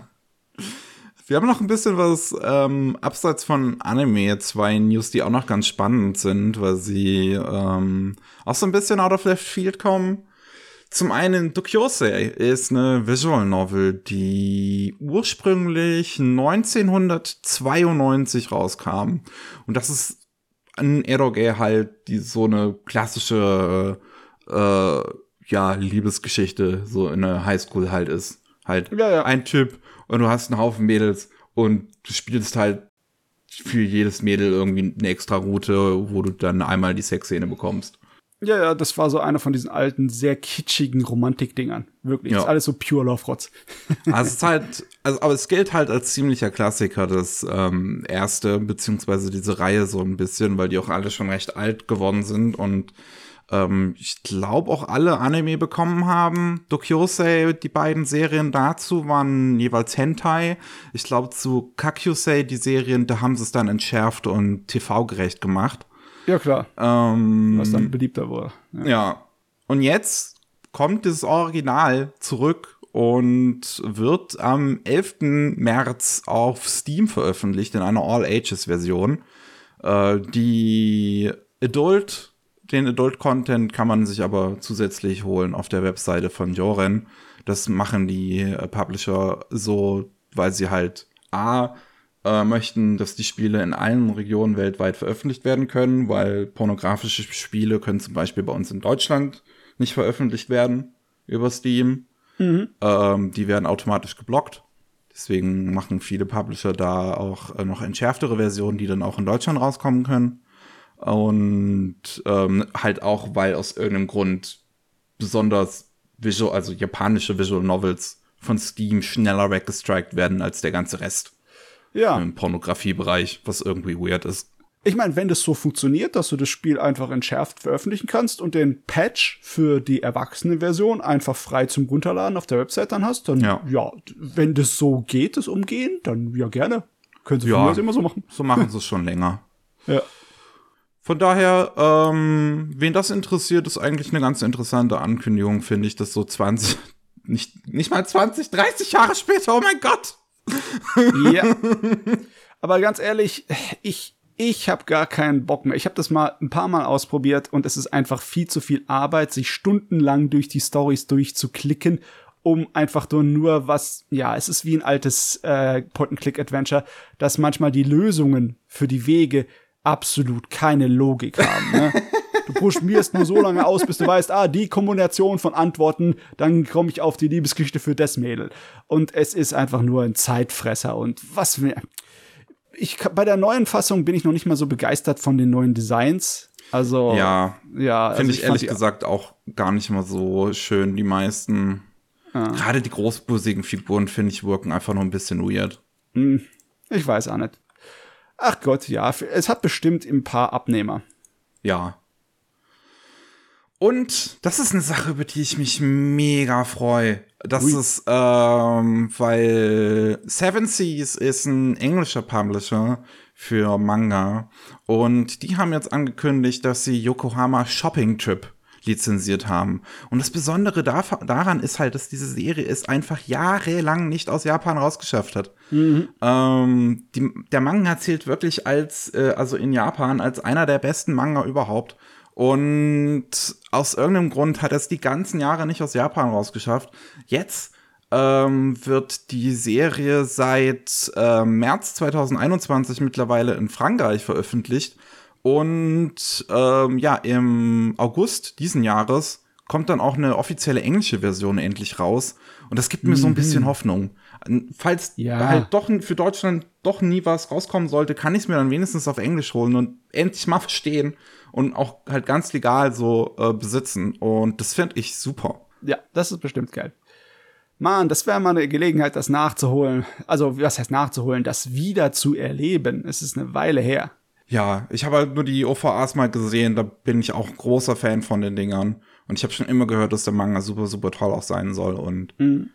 Wir haben noch ein bisschen was ähm, abseits von Anime, zwei News, die auch noch ganz spannend sind, weil sie ähm, auch so ein bisschen out of left field kommen. Zum einen Dokyosei ist eine Visual Novel, die ursprünglich 1992 rauskam. Und das ist ein Eroge halt, die so eine klassische äh, ja, Liebesgeschichte so in der Highschool halt ist. Halt ja, ja. ein Typ und du hast einen Haufen Mädels und du spielst halt für jedes Mädel irgendwie eine extra Route, wo du dann einmal die Sexszene bekommst. Ja, ja, das war so einer von diesen alten, sehr kitschigen Romantik-Dingern. Wirklich. Ja. Das ist alles so pure Love-Rotz. <laughs> also es ist halt, also, aber es gilt halt als ziemlicher Klassiker, das ähm, erste, beziehungsweise diese Reihe so ein bisschen, weil die auch alle schon recht alt geworden sind und ähm, ich glaube auch alle Anime bekommen haben. Dokyosei, die beiden Serien dazu waren jeweils Hentai. Ich glaube zu Kakyusei, die Serien, da haben sie es dann entschärft und TV-gerecht gemacht. Ja, klar. Ähm, Was dann beliebter wurde. Ja. ja. Und jetzt kommt das Original zurück und wird am 11. März auf Steam veröffentlicht in einer All-Ages-Version. Äh, die Adult den Adult-Content kann man sich aber zusätzlich holen auf der Webseite von Joren. Das machen die äh, Publisher so, weil sie halt A, äh, möchten, dass die Spiele in allen Regionen weltweit veröffentlicht werden können, weil pornografische Spiele können zum Beispiel bei uns in Deutschland nicht veröffentlicht werden über Steam. Mhm. Ähm, die werden automatisch geblockt. Deswegen machen viele Publisher da auch äh, noch entschärftere Versionen, die dann auch in Deutschland rauskommen können. Und ähm, halt auch, weil aus irgendeinem Grund besonders Visual, also japanische Visual Novels von Steam schneller weggestrikt werden als der ganze Rest. Ja. Im Pornografiebereich, was irgendwie weird ist. Ich meine, wenn das so funktioniert, dass du das Spiel einfach entschärft veröffentlichen kannst und den Patch für die Erwachsene-Version einfach frei zum Runterladen auf der Website dann hast, dann ja, ja wenn das so geht, das Umgehen, dann ja gerne. Können sie ja, immer so machen. So machen sie es schon länger. <laughs> Ja. Von daher, ähm, wen das interessiert, ist eigentlich eine ganz interessante Ankündigung, finde ich, dass so 20, <laughs> nicht, nicht mal 20, 30 Jahre später, oh mein Gott! Ja. <laughs> Aber ganz ehrlich, ich, ich habe gar keinen Bock mehr. Ich habe das mal ein paar Mal ausprobiert und es ist einfach viel zu viel Arbeit, sich stundenlang durch die Stories durchzuklicken, um einfach nur, nur was, ja, es ist wie ein altes äh, Point-and-Click-Adventure, dass manchmal die Lösungen für die Wege absolut keine Logik haben. Ne? <laughs> Du pushmierst nur so lange aus, bis du weißt, ah, die Kombination von Antworten, dann komme ich auf die Liebesgeschichte für das Mädel. Und es ist einfach nur ein Zeitfresser und was mir. Ich, bei der neuen Fassung bin ich noch nicht mal so begeistert von den neuen Designs. Also, ja, ja finde also ich, ich ehrlich gesagt auch gar nicht mal so schön, die meisten. Ah. Gerade die großbusigen Figuren, finde ich, wirken einfach nur ein bisschen weird. Hm, ich weiß auch nicht. Ach Gott, ja, es hat bestimmt ein paar Abnehmer. Ja. Und das ist eine Sache, über die ich mich mega freue. Das Ui. ist, ähm, weil Seven Seas ist ein englischer Publisher für Manga. Und die haben jetzt angekündigt, dass sie Yokohama Shopping Trip lizenziert haben. Und das Besondere daran ist halt, dass diese Serie es einfach jahrelang nicht aus Japan rausgeschafft hat. Mhm. Ähm, die, der Manga zählt wirklich als, äh, also in Japan, als einer der besten Manga überhaupt. Und aus irgendeinem Grund hat es die ganzen Jahre nicht aus Japan rausgeschafft. Jetzt ähm, wird die Serie seit äh, März 2021 mittlerweile in Frankreich veröffentlicht. Und ähm, ja, im August diesen Jahres kommt dann auch eine offizielle englische Version endlich raus. Und das gibt mir mhm. so ein bisschen mhm. Hoffnung. Falls ja. halt doch für Deutschland doch nie was rauskommen sollte, kann ich es mir dann wenigstens auf Englisch holen und endlich mal verstehen, und auch halt ganz legal so äh, besitzen. Und das finde ich super. Ja, das ist bestimmt geil. Mann, das wäre mal eine Gelegenheit, das nachzuholen. Also, was heißt nachzuholen? Das wieder zu erleben. Es ist eine Weile her. Ja, ich habe halt nur die OVAs mal gesehen, da bin ich auch großer Fan von den Dingern. Und ich habe schon immer gehört, dass der Manga super, super toll auch sein soll. Und mhm.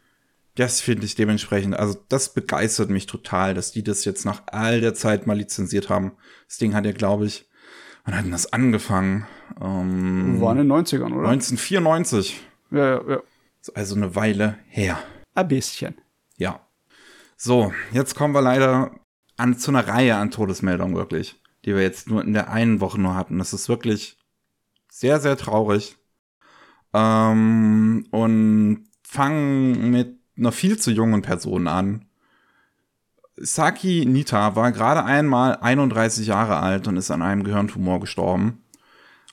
das finde ich dementsprechend, also das begeistert mich total, dass die das jetzt nach all der Zeit mal lizenziert haben. Das Ding hat ja, glaube ich, Wann hat denn das angefangen? Ähm, War in den 90ern, oder? 1994. Ja, ja, ja. Also eine Weile her. Ein bisschen. Ja. So, jetzt kommen wir leider an, zu einer Reihe an Todesmeldungen wirklich, die wir jetzt nur in der einen Woche nur hatten. Das ist wirklich sehr, sehr traurig. Ähm, und fangen mit einer viel zu jungen Person an. Saki Nita war gerade einmal 31 Jahre alt und ist an einem Gehirntumor gestorben.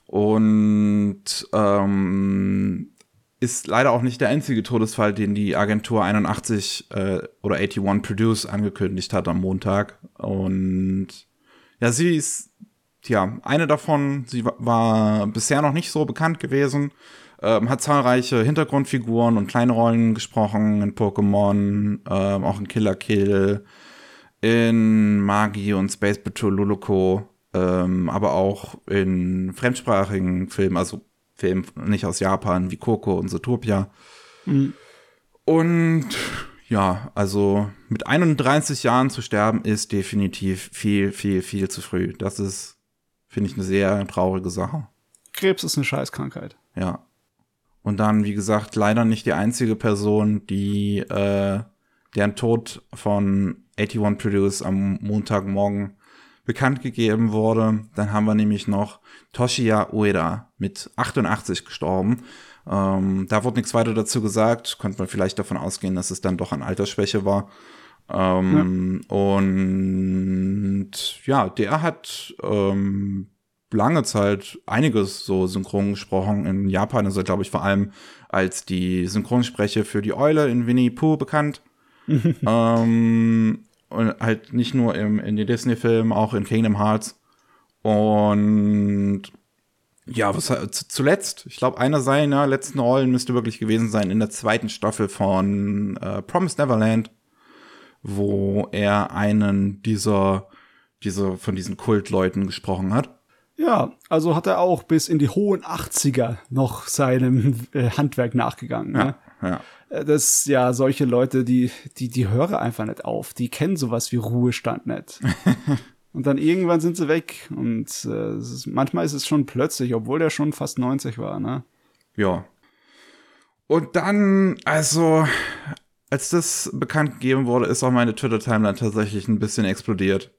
Und ähm, ist leider auch nicht der einzige Todesfall, den die Agentur 81 äh, oder 81 Produce angekündigt hat am Montag. Und ja, sie ist ja eine davon. Sie war bisher noch nicht so bekannt gewesen. Ähm, hat zahlreiche Hintergrundfiguren und kleine Rollen gesprochen in Pokémon, ähm, auch in Killer Kill, in Magi und Space Patrol Luluko, ähm, aber auch in fremdsprachigen Filmen, also Filmen nicht aus Japan wie Coco und Zootopia. Mhm. Und ja, also mit 31 Jahren zu sterben ist definitiv viel, viel, viel zu früh. Das ist, finde ich, eine sehr traurige Sache. Krebs ist eine Scheißkrankheit. Ja. Und dann, wie gesagt, leider nicht die einzige Person, die äh, deren Tod von 81 Produce am Montagmorgen bekannt gegeben wurde. Dann haben wir nämlich noch Toshiya Ueda mit 88 gestorben. Ähm, da wurde nichts weiter dazu gesagt. Konnte man vielleicht davon ausgehen, dass es dann doch an Altersschwäche war. Ähm, ja. Und ja, der hat ähm, lange Zeit einiges so synchron gesprochen. In Japan ist er, glaube ich, vor allem als die Synchronsprecher für die Eule in Winnie Pooh bekannt. <laughs> ähm, und halt nicht nur im, in den Disney-Filmen, auch in Kingdom Hearts. Und ja, was zuletzt, ich glaube, einer seiner letzten Rollen müsste wirklich gewesen sein in der zweiten Staffel von äh, Promise Neverland, wo er einen dieser, dieser von diesen Kultleuten gesprochen hat. Ja, also hat er auch bis in die hohen 80er noch seinem äh, Handwerk nachgegangen. Ne? Ja, ja. Äh, das ja solche Leute, die, die, die hören einfach nicht auf. Die kennen sowas wie Ruhestand nicht. <laughs> und dann irgendwann sind sie weg. Und äh, ist, manchmal ist es schon plötzlich, obwohl der schon fast 90 war, ne? Ja. Und dann, also, als das bekannt gegeben wurde, ist auch meine Twitter-Timeline tatsächlich ein bisschen explodiert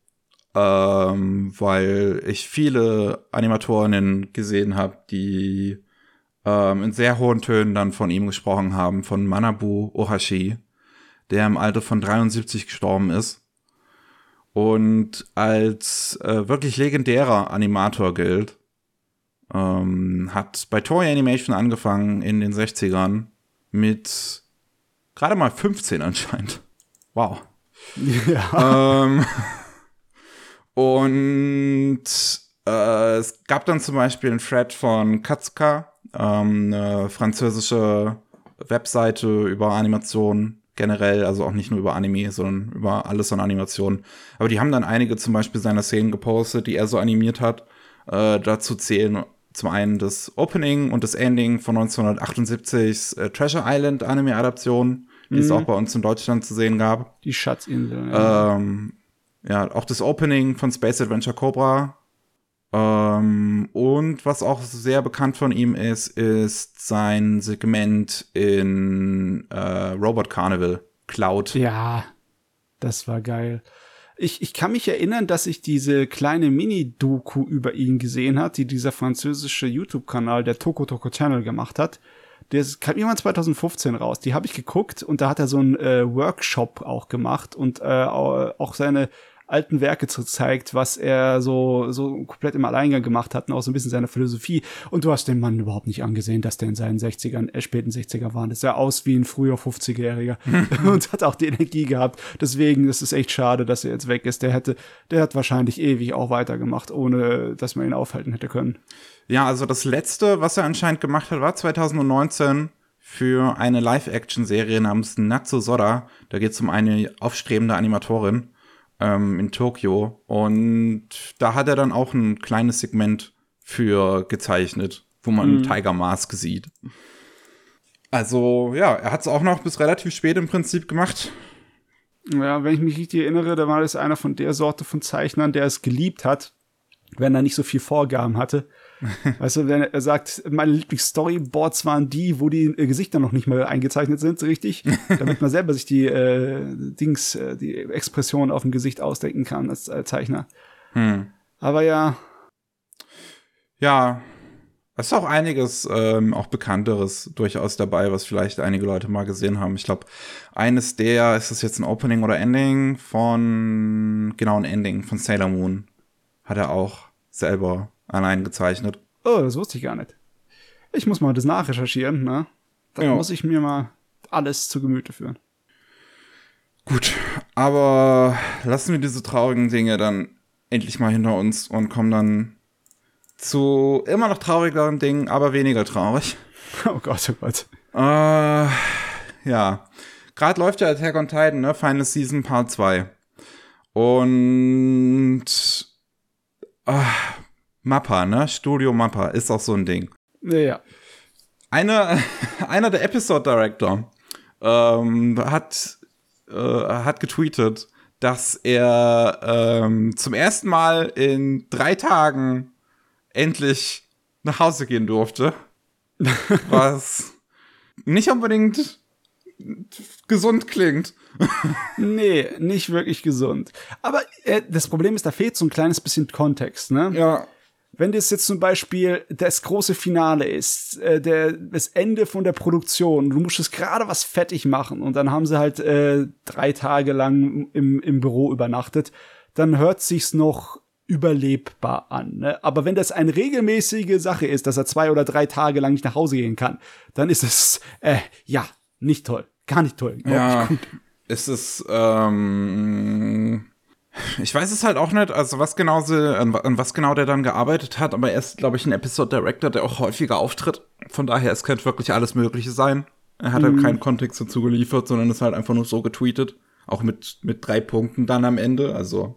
ähm, weil ich viele Animatorinnen gesehen habe, die ähm, in sehr hohen Tönen dann von ihm gesprochen haben, von Manabu Ohashi, der im Alter von 73 gestorben ist und als äh, wirklich legendärer Animator gilt. Ähm, hat bei Toei Animation angefangen in den 60ern mit gerade mal 15 anscheinend. Wow. <laughs> Ja. Ähm, <laughs> und äh, es gab dann zum Beispiel einen Thread von Katsuka, ähm, eine französische Webseite über Animationen generell, also auch nicht nur über Anime, sondern über alles an Animationen. Aber die haben dann einige zum Beispiel seiner Szenen gepostet, die er so animiert hat. Äh, dazu zählen zum einen das Opening und das Ending von 1978 äh, Treasure Island Anime-Adaption, die mhm. es auch bei uns in Deutschland zu sehen gab. Die Schatzinsel. Ja. Ähm, ja, auch das Opening von Space Adventure Cobra. Ähm, und was auch sehr bekannt von ihm ist, ist sein Segment in äh, Robot Carnival, Cloud. Ja, das war geil. Ich, ich kann mich erinnern, dass ich diese kleine Mini-Doku über ihn gesehen hat, die dieser französische YouTube-Kanal, der Toko Toko Channel, gemacht hat. Der kam irgendwann 2015 raus. Die habe ich geguckt und da hat er so einen äh, Workshop auch gemacht und äh, auch seine alten Werke zeigt, was er so, so komplett im Alleingang gemacht hat und auch so ein bisschen seine Philosophie. Und du hast den Mann überhaupt nicht angesehen, dass der in seinen 60ern, äh, späten 60er war. Das sah aus wie ein früher 50-Jähriger <laughs> und hat auch die Energie gehabt. Deswegen ist es echt schade, dass er jetzt weg ist. Der hätte, der hat wahrscheinlich ewig auch weitergemacht, ohne dass man ihn aufhalten hätte können. Ja, also das letzte, was er anscheinend gemacht hat, war 2019 für eine Live-Action-Serie namens Natsu Soda. Da geht es um eine aufstrebende Animatorin ähm, in Tokio. Und da hat er dann auch ein kleines Segment für gezeichnet, wo man mhm. Tiger Mask sieht. Also ja, er hat es auch noch bis relativ spät im Prinzip gemacht. Ja, wenn ich mich richtig erinnere, da war das einer von der Sorte von Zeichnern, der es geliebt hat, wenn er nicht so viel Vorgaben hatte. <laughs> weißt du, wenn er sagt, meine Lieblings-Storyboards waren die, wo die äh, Gesichter noch nicht mal eingezeichnet sind, richtig, <laughs> damit man selber sich die äh, Dings, äh, die Expression auf dem Gesicht ausdenken kann als, als Zeichner. Hm. Aber ja. Ja, es ist auch einiges, ähm, auch Bekannteres durchaus dabei, was vielleicht einige Leute mal gesehen haben. Ich glaube, eines der, ist das jetzt ein Opening oder Ending von, genau, ein Ending von Sailor Moon. Hat er auch selber allein gezeichnet. Oh, das wusste ich gar nicht. Ich muss mal das nachrecherchieren, ne? Da ja. muss ich mir mal alles zu Gemüte führen. Gut, aber lassen wir diese traurigen Dinge dann endlich mal hinter uns und kommen dann zu immer noch traurigeren Dingen, aber weniger traurig. <laughs> Oh Gott, oh Gott. Äh, ja. Gerade läuft ja Attack on Titan, ne? Final Season Part 2. Und äh, Mappa, ne? Studio Mappa ist auch so ein Ding. Ja. Eine, <laughs> einer der Episode Director ähm, hat, äh, hat getweetet, dass er ähm, zum ersten Mal in drei Tagen endlich nach Hause gehen durfte. <laughs> was nicht unbedingt gesund klingt. nee, nicht wirklich gesund. Aber äh, das Problem ist, da fehlt so ein kleines bisschen Kontext, ne? Ja wenn das jetzt zum Beispiel das große Finale ist, äh, der, das Ende von der Produktion, du musst es gerade was fertig machen und dann haben sie halt äh, drei Tage lang im, im Büro übernachtet, dann hört sich's noch überlebbar an. Ne? Aber wenn das eine regelmäßige Sache ist, dass er zwei oder drei Tage lang nicht nach Hause gehen kann, dann ist es, äh, ja, nicht toll. Gar nicht toll. Ja, nicht gut. ist es, ähm ich weiß es halt auch nicht, also was genau sie, an, was genau der dann gearbeitet hat, aber er ist, glaube ich, ein Episode Director, der auch häufiger auftritt. Von daher, es könnte wirklich alles Mögliche sein. Er hat halt mhm. halt keinen Kontext dazu geliefert, sondern ist halt einfach nur so getweetet. Auch mit, mit drei Punkten dann am Ende. Also,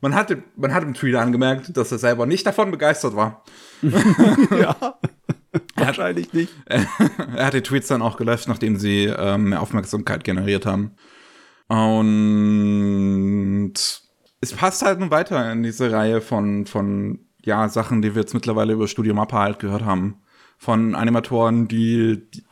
man hat, man hat im Tweet angemerkt, dass er selber nicht davon begeistert war. <laughs> ja. <laughs> Wahrscheinlich nicht. <laughs> er hat die Tweets dann auch gelöscht, nachdem sie ähm, mehr Aufmerksamkeit generiert haben. Und es passt halt nun weiter in diese Reihe von, von ja, Sachen, die wir jetzt mittlerweile über Studio Mappa halt gehört haben. Von Animatoren, die, die,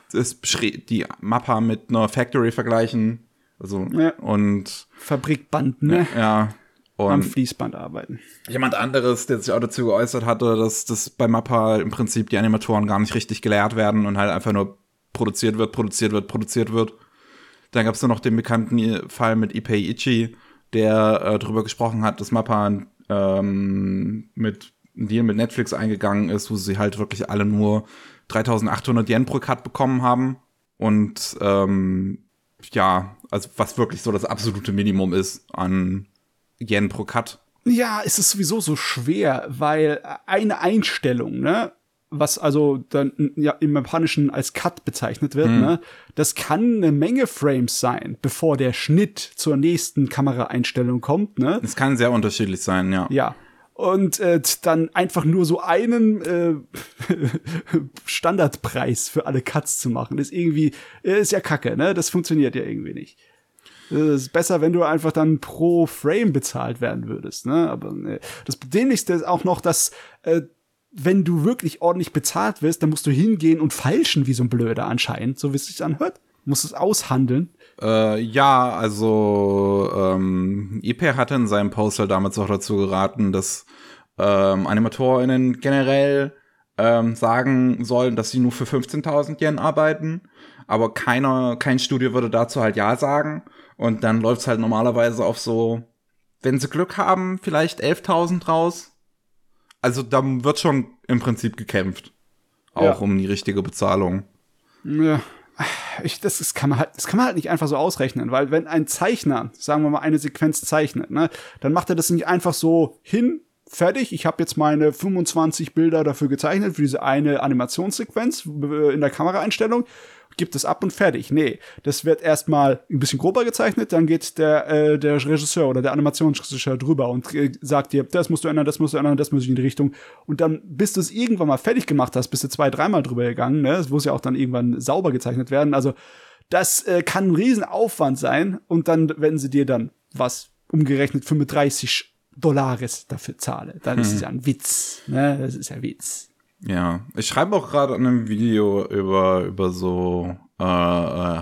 die Mappa mit einer Factory vergleichen. Also, ja. und. Fabrikband, ne? Ja. Und Am Fließband arbeiten. Jemand anderes, der sich auch dazu geäußert hatte, dass das bei Mappa im Prinzip die Animatoren gar nicht richtig gelehrt werden und halt einfach nur produziert wird, produziert wird, produziert wird. Dann gab es noch den bekannten Fall mit Ipei Ichi, der äh, darüber gesprochen hat, dass Mappa ähm, mit einen Deal mit Netflix eingegangen ist, wo sie halt wirklich alle nur 3800 Yen pro Cut bekommen haben. Und ähm, ja, also was wirklich so das absolute Minimum ist an Yen pro Cut. Ja, es ist sowieso so schwer, weil eine Einstellung, ne? Was also dann ja im Japanischen als Cut bezeichnet wird, Hm. ne, das kann eine Menge Frames sein, bevor der Schnitt zur nächsten Kameraeinstellung kommt, ne? Es kann sehr unterschiedlich sein, ja. Ja. Und äh, dann einfach nur so einen äh, <laughs> Standardpreis für alle Cuts zu machen, ist irgendwie, äh, ist ja kacke, ne? Das funktioniert ja irgendwie nicht. Es ist besser, wenn du einfach dann pro Frame bezahlt werden würdest, ne? Aber ne. das Dämlichste ist auch noch, dass äh, wenn du wirklich ordentlich bezahlt wirst, dann musst du hingehen und feilschen wie so ein Blöder anscheinend, so wie es sich anhört. Musst es aushandeln. Äh, ja, also ähm, IP hatte in seinem Poster damals auch dazu geraten, dass ähm, AnimatorInnen generell ähm, sagen sollen, dass sie nur für 15.000 Yen arbeiten, aber keiner, kein Studio würde dazu halt Ja sagen und dann läuft's halt normalerweise auf so, wenn sie Glück haben, vielleicht 11.000 raus. Also da wird schon im Prinzip gekämpft. Auch Ja. um die richtige Bezahlung. Ja, ich, das, ist, kann man halt, das kann man halt nicht einfach so ausrechnen, weil wenn ein Zeichner, sagen wir mal, eine Sequenz zeichnet, ne, dann macht er das nicht einfach so hin, fertig, ich habe jetzt meine 25 Bilder dafür gezeichnet, für diese eine Animationssequenz äh, in der Kameraeinstellung, gibt es ab und fertig. Nee, das wird erstmal ein bisschen grober gezeichnet, dann geht der, äh, der Regisseur oder der Animationsregisseur drüber und äh, sagt dir, das musst du ändern, das musst du ändern, das muss ich in die Richtung. Und dann, bis du es irgendwann mal fertig gemacht hast, bist du zwei, dreimal drüber gegangen, ne? Es muss ja auch dann irgendwann sauber gezeichnet werden. Also, das äh, kann ein Riesenaufwand sein. Und dann, wenn sie dir dann was umgerechnet 35 Dollares dafür zahle, dann ist es ja ein Witz. Ne? Das ist ja Witz. Ja, ich schreibe auch gerade an einem Video über, über so äh, äh,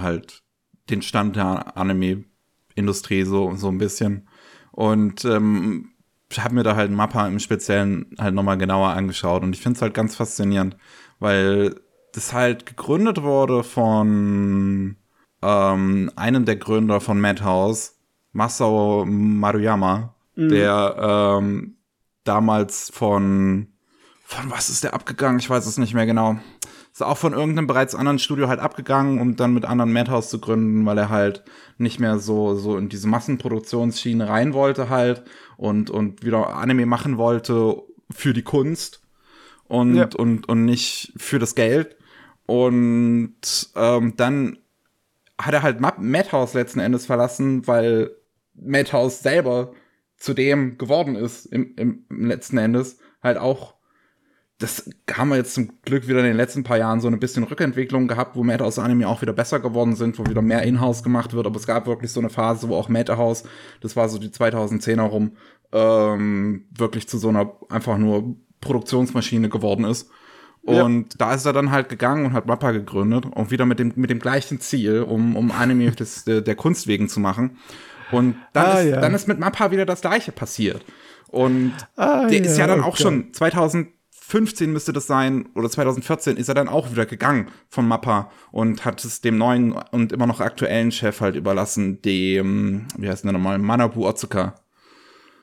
halt den Stand der Anime-Industrie so, so ein bisschen. Und ähm, ich habe mir da halt Mappa im Speziellen halt nochmal genauer angeschaut und ich finde es halt ganz faszinierend, weil das halt gegründet wurde von ähm, einem der Gründer von Madhouse, Masao Maruyama, der ähm, damals von von was ist der abgegangen? Ich weiß es nicht mehr genau. Ist auch von irgendeinem bereits anderen Studio halt abgegangen, um dann mit anderen Madhouse zu gründen, weil er halt nicht mehr so, so in diese Massenproduktionsschiene rein wollte halt und, und wieder Anime machen wollte für die Kunst und, Ja. und, und nicht für das Geld. Und ähm, dann hat er halt Ma- Madhouse letzten Endes verlassen, weil Madhouse selber zu dem geworden ist im, im letzten Endes halt auch das haben wir jetzt zum Glück wieder in den letzten paar Jahren so ein bisschen Rückentwicklung gehabt, wo Madhouse Anime auch wieder besser geworden sind, wo wieder mehr Inhouse gemacht wird. Aber es gab wirklich so eine Phase, wo auch Madhouse, das war so die 2010er rum, ähm, wirklich zu so einer einfach nur Produktionsmaschine geworden ist. Ja. Und da ist er dann halt gegangen und hat Mappa gegründet und wieder mit dem, mit dem gleichen Ziel, um, um Anime <laughs> des, der, der Kunst wegen zu machen. Und dann, Ah, ist, ja. dann ist mit Mappa wieder das Gleiche passiert. Und Ah, der ist ja dann okay. auch schon 2015 müsste das sein oder 2014 ist er dann auch wieder gegangen von Mappa und hat es dem neuen und immer noch aktuellen Chef halt überlassen, dem wie heißt der nochmal Manabu Otsuka.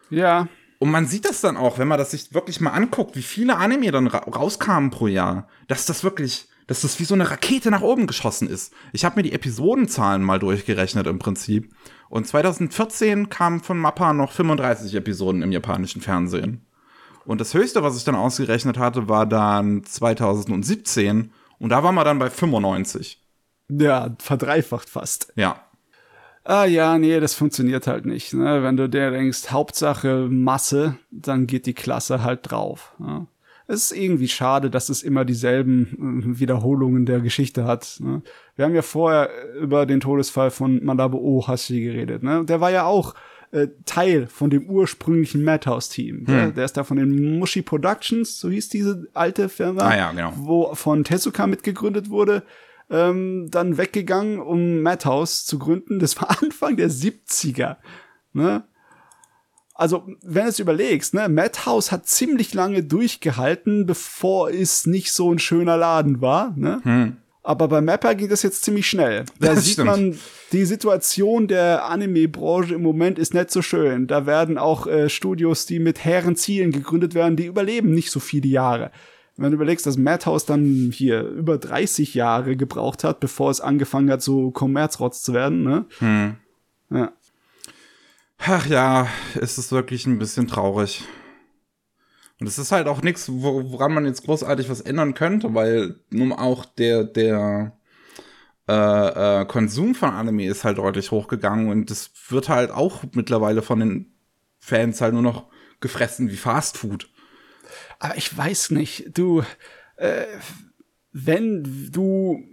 Ja, Und man sieht das dann auch, wenn man das sich wirklich mal anguckt, wie viele Anime dann ra rauskamen pro Jahr, dass das wirklich, dass das wie so eine Rakete nach oben geschossen ist. Ich habe mir die Episodenzahlen mal durchgerechnet im Prinzip. Und 2014 kamen von Mappa noch 35 Episoden im japanischen Fernsehen. Und das höchste, was ich dann ausgerechnet hatte, war dann 2017. Und da waren wir dann bei 95. ja, verdreifacht fast. Ja. Ah ja, nee, das funktioniert halt nicht. Ne? Wenn du dir denkst, Hauptsache Masse, dann geht die Klasse halt drauf. Ja? Es ist irgendwie schade, dass es immer dieselben äh, Wiederholungen der Geschichte hat. Ne? Wir haben ja vorher über den Todesfall von Manabu Ohashi geredet. Ne? Der war ja auch äh, Teil von dem ursprünglichen Madhouse-Team. Der, der ist da von den Mushi Productions, so hieß diese alte Firma, Ah ja, genau. wo von Tezuka mitgegründet wurde ähm, dann weggegangen, um Madhouse zu gründen. Das war <laughs> Anfang der 70er. Ne? Also, wenn du es überlegst, ne, Madhouse hat ziemlich lange durchgehalten, bevor es nicht so ein schöner Laden war. Ne? Aber bei Mapper ging das jetzt ziemlich schnell. Da Das sieht stimmt. man, die Situation der Anime-Branche im Moment ist nicht so schön. Da werden auch äh, Studios, die mit hehren Zielen gegründet werden, die überleben nicht so viele Jahre. Wenn du überlegst, dass Madhouse dann hier über 30 Jahre gebraucht hat, bevor es angefangen hat, so Kommerzrotz zu werden, ne? Ja. Ach ja, es ist wirklich ein bisschen traurig. Und es ist halt auch nichts, woran man jetzt großartig was ändern könnte, weil nun auch der, der äh, äh, Konsum von Anime ist halt deutlich hochgegangen und das wird halt auch mittlerweile von den Fans halt nur noch gefressen wie Fast Food. Aber ich weiß nicht, du, äh, wenn du,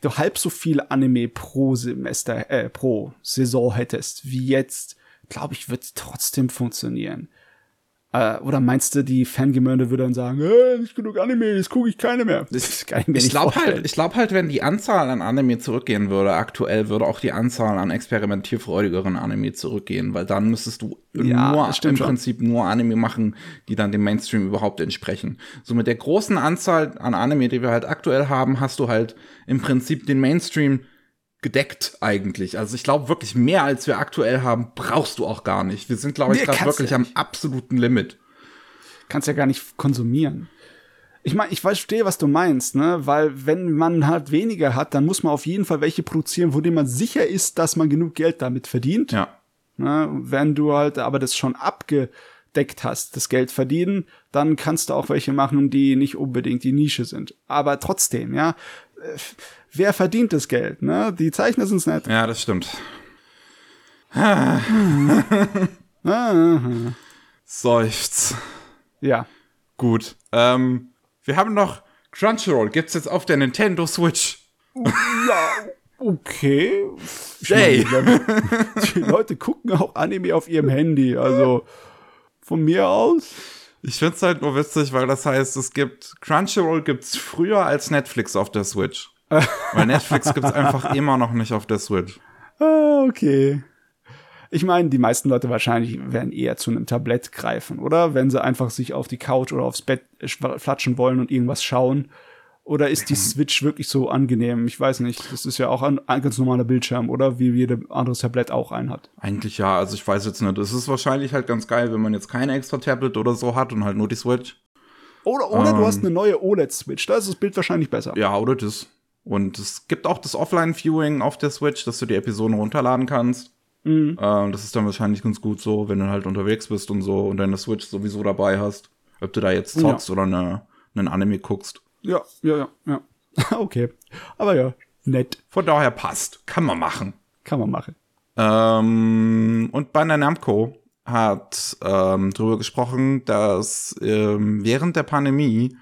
du halb so viel Anime pro Semester, äh, pro Saison hättest wie jetzt, glaube ich, wird trotzdem funktionieren. Äh, oder meinst du, die Fangemeinde würde dann sagen, äh, nicht genug Anime, jetzt gucke ich keine mehr. Das <laughs> kann ich mir ich glaube halt, ich glaube halt, wenn die Anzahl an Anime zurückgehen würde, aktuell würde auch die Anzahl an experimentierfreudigeren Anime zurückgehen, weil dann müsstest du ja, nur im schon. Prinzip nur Anime machen, die dann dem Mainstream überhaupt entsprechen. So mit der großen Anzahl an Anime, die wir halt aktuell haben, hast du halt im Prinzip den Mainstream gedeckt eigentlich. Also ich glaube wirklich mehr als wir aktuell haben, brauchst du auch gar nicht. Wir sind glaube ich gerade wirklich ja am absoluten Limit. Kannst ja gar nicht konsumieren. Ich meine, ich verstehe, was du meinst, ne? Weil wenn man halt weniger hat, dann muss man auf jeden Fall welche produzieren, wo dem man sicher ist, dass man genug Geld damit verdient. Ja. Ne? Wenn du halt aber das schon abgedeckt hast, das Geld verdienen, dann kannst du auch welche machen, die nicht unbedingt die Nische sind. Aber trotzdem, ja wer verdient das Geld? Ne? Die Zeichner sind's nicht. Ja, das stimmt. <laughs> Seufz. Ja. Gut. Ähm, wir haben noch Crunchyroll. Gibt's jetzt auf der Nintendo Switch? Ja, okay. Jay. Die Leute gucken auch Anime auf ihrem Handy. Also von mir aus. Ich find's halt nur witzig, weil das heißt, es gibt Crunchyroll gibt's früher als Netflix auf der Switch. <laughs> weil Netflix gibt's einfach immer noch nicht auf der Switch. Ah, okay. Ich meine, die meisten Leute wahrscheinlich werden eher zu einem Tablett greifen, oder? Wenn sie einfach sich auf die Couch oder aufs Bett flatschen wollen und irgendwas schauen. Oder ist die Switch wirklich so angenehm? Ich weiß nicht. Das ist ja auch ein, ein ganz normaler Bildschirm, oder? Wie jede anderes Tablett auch einen hat. Eigentlich ja. Also ich weiß jetzt nicht. Es ist wahrscheinlich halt ganz geil, wenn man jetzt kein extra Tablet oder so hat und halt nur die Switch. Oder, oder ähm, du hast eine neue OLED-Switch. Da ist das Bild wahrscheinlich besser. Ja, oder das. Und es gibt auch das Offline-Viewing auf der Switch, dass du die Episoden runterladen kannst. Mhm. Ähm, das ist dann wahrscheinlich ganz gut so, wenn du halt unterwegs bist und so und deine Switch sowieso dabei hast. Ob du da jetzt zockst ja. oder eine, einen Anime guckst. Ja, ja, ja, ja. <laughs> okay. Aber ja, nett. Von daher passt. Kann man machen. Kann man machen. Ähm, und Bandai Namco hat ähm, darüber gesprochen, dass ähm, während der Pandemie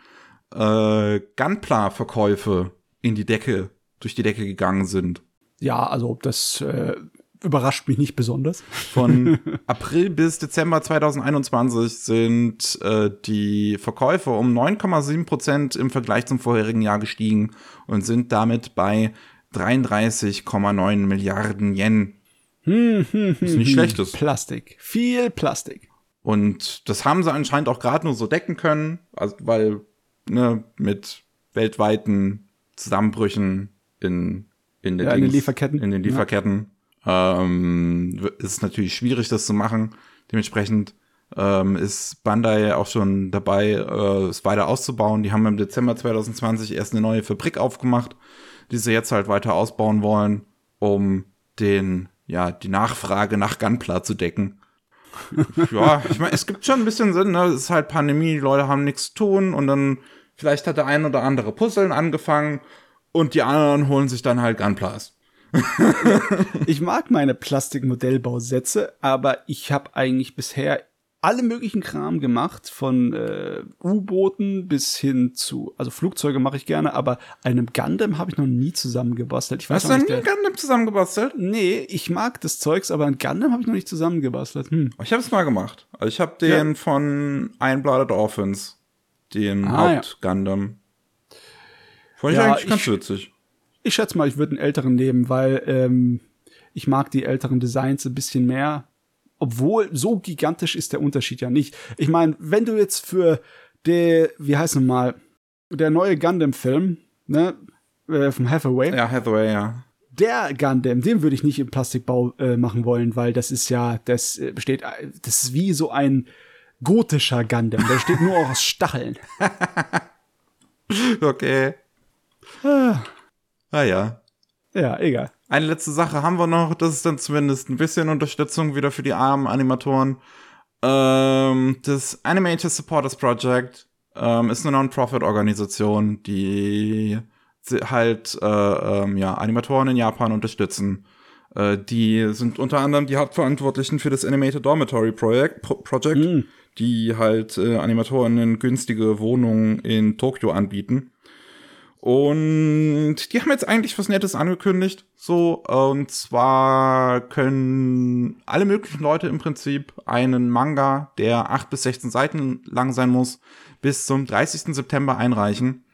äh, Gunpla-Verkäufe in die Decke, durch die Decke gegangen sind. Ja, also das äh, überrascht mich nicht besonders. Von <laughs> April bis Dezember 2021 sind äh, die Verkäufe um 9,7 Prozent im Vergleich zum vorherigen Jahr gestiegen und sind damit bei 33,9 Milliarden Yen. Hm, hm, Was nicht schlecht ist. Plastik. Viel Plastik. Und das haben sie anscheinend auch gerade nur so decken können, also, weil ne, mit weltweiten Zusammenbrüchen in, in, ja, in den Lieferketten. In den Lieferketten ähm, ist natürlich schwierig, das zu machen. Dementsprechend ähm, ist Bandai auch schon dabei, äh, es weiter auszubauen. Die haben im Dezember 2020 erst eine neue Fabrik aufgemacht, die sie jetzt halt weiter ausbauen wollen, um den, ja, die Nachfrage nach Gunpla zu decken. <laughs> ja, ich meine, es gibt schon ein bisschen Sinn, ne? Es ist halt Pandemie, die Leute haben nichts zu tun und dann vielleicht hat der ein oder andere Puzzeln angefangen und die anderen holen sich dann halt Gunplas. <laughs> ich mag meine Plastikmodellbausätze, aber ich habe eigentlich bisher alle möglichen Kram gemacht, von äh, U-Booten bis hin zu, also Flugzeuge mache ich gerne, aber einem Gundam habe ich noch nie zusammengebastelt. Ich weiß Hast du nie ein Gundam zusammengebastelt? Nee, ich mag das Zeugs, aber ein Gundam habe ich noch nicht zusammengebastelt. Hm. Ich habe es mal gemacht. Also ich habe den ja. von Einbladed Orphans, den ah, Haupt-Gundam. Ja. Fand ich ja, eigentlich ganz ich, witzig. Ich schätze mal, ich würde einen älteren nehmen, weil ähm, ich mag die älteren Designs ein bisschen mehr. Obwohl, so gigantisch ist der Unterschied ja nicht. Ich meine, wenn du jetzt für der, wie heißt mal, der neue Gundam-Film, ne, äh, vom Hathaway. Ja, Hathaway, ja. Der Gundam, den würde ich nicht im Plastikbau äh, machen wollen, weil das ist ja, das äh, besteht, das ist wie so ein gotischer Gundam. Der steht nur aus Stacheln. <laughs> okay. Ah. Ah ja. Ja, egal. Eine letzte Sache haben wir noch, das ist dann zumindest ein bisschen Unterstützung wieder für die armen Animatoren. Ähm, das Animated Supporters Project ähm, ist eine Non-Profit-Organisation, die halt äh, ähm, ja, Animatoren in Japan unterstützen. Äh, die sind unter anderem die Hauptverantwortlichen für das Animated Dormitory Project, Pro Project mm. Die halt äh, Animatoren in günstige Wohnungen in Tokio anbieten. Und die haben jetzt eigentlich was Nettes angekündigt. So, und zwar können alle möglichen Leute im Prinzip einen Manga, der acht bis 16 Seiten lang sein muss, bis zum 30. September einreichen.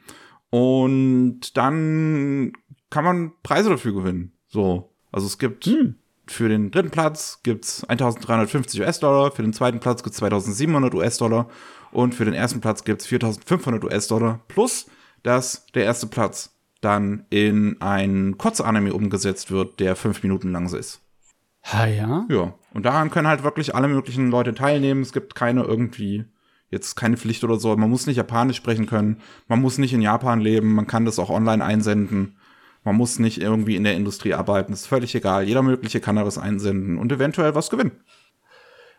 Und dann kann man Preise dafür gewinnen. So. Also es gibt hm. Für den dritten Platz gibt's 1350 US-Dollar, für den zweiten Platz gibt's 2700 US-Dollar und für den ersten Platz gibt's 4500 US-Dollar plus dass der erste Platz dann in ein Kurz-Anime umgesetzt wird, der fünf Minuten lang ist. Ha ja? Ja. Und daran können halt wirklich alle möglichen Leute teilnehmen. Es gibt keine irgendwie, jetzt keine Pflicht oder so. Man muss nicht Japanisch sprechen können. Man muss nicht in Japan leben. Man kann das auch online einsenden. Man muss nicht irgendwie in der Industrie arbeiten. Ist völlig egal. Jeder mögliche kann da was einsenden und eventuell was gewinnen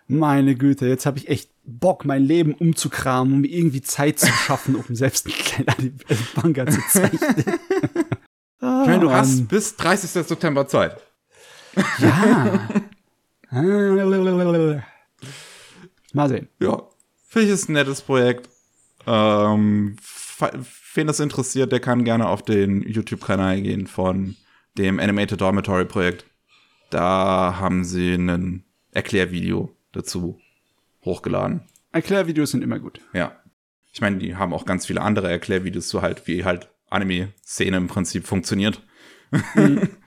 meine Güte, jetzt habe ich echt Bock, mein Leben umzukramen, um irgendwie Zeit zu schaffen, um selbst einen kleinen Manga zu zeichnen. <laughs> ich meine, du hast um, bis 30. September Zeit. Ja. <laughs> Mal sehen. Ja, finde ich ist ein nettes Projekt. Ähm, wen das interessiert, der kann gerne auf den YouTube-Kanal gehen von dem Animated Dormitory Projekt. Da haben sie ein Erklärvideo dazu hochgeladen. Erklärvideos sind immer gut. Ja. Ich meine, die haben auch ganz viele andere Erklärvideos zu halt, wie halt Anime-Szene im Prinzip funktioniert. Mhm. <laughs>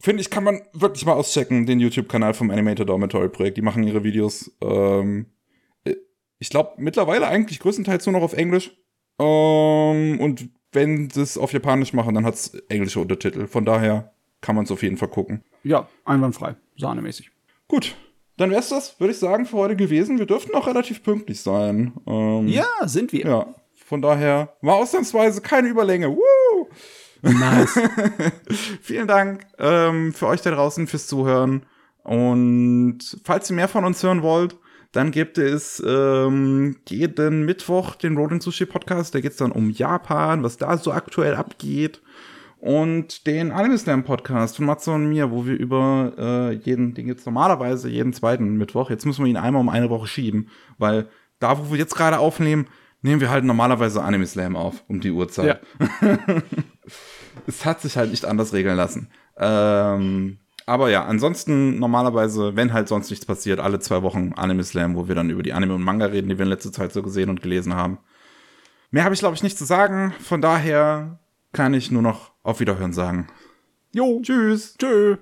Finde ich, kann man wirklich mal auschecken, den YouTube-Kanal vom Animator Dormitory Projekt. Die machen ihre Videos, ähm, ich glaube, mittlerweile eigentlich größtenteils nur noch auf Englisch. Ähm, und wenn sie es auf Japanisch machen, dann hat es englische Untertitel. Von daher kann man es auf jeden Fall gucken. Ja, einwandfrei, sahnemäßig. Gut, dann wär's das, würde ich sagen, für heute gewesen. Wir dürften auch relativ pünktlich sein. Ähm, ja, sind wir. Ja, von daher war ausnahmsweise keine Überlänge. Woo! Nice. <laughs> Vielen Dank ähm, für euch da draußen fürs Zuhören. Und falls ihr mehr von uns hören wollt, dann gibt es ähm, jeden Mittwoch den Rolling Sushi Podcast. Da geht's dann um Japan, was da so aktuell abgeht und den Anime Slam Podcast von Matze und mir, wo wir über äh, jeden, den jetzt normalerweise jeden zweiten Mittwoch, jetzt müssen wir ihn einmal um eine Woche schieben, weil da, wo wir jetzt gerade aufnehmen, nehmen wir halt normalerweise Anime Slam auf um die Uhrzeit. Ja. <laughs> es hat sich halt nicht anders regeln lassen. Ähm, aber ja, ansonsten normalerweise, wenn halt sonst nichts passiert, alle zwei Wochen Anime Slam, wo wir dann über die Anime und Manga reden, die wir in letzter Zeit so gesehen und gelesen haben. Mehr habe ich, glaube ich, nicht zu sagen. Von daher kann ich nur noch auf Wiederhören sagen. Jo. Tschüss. Tschö.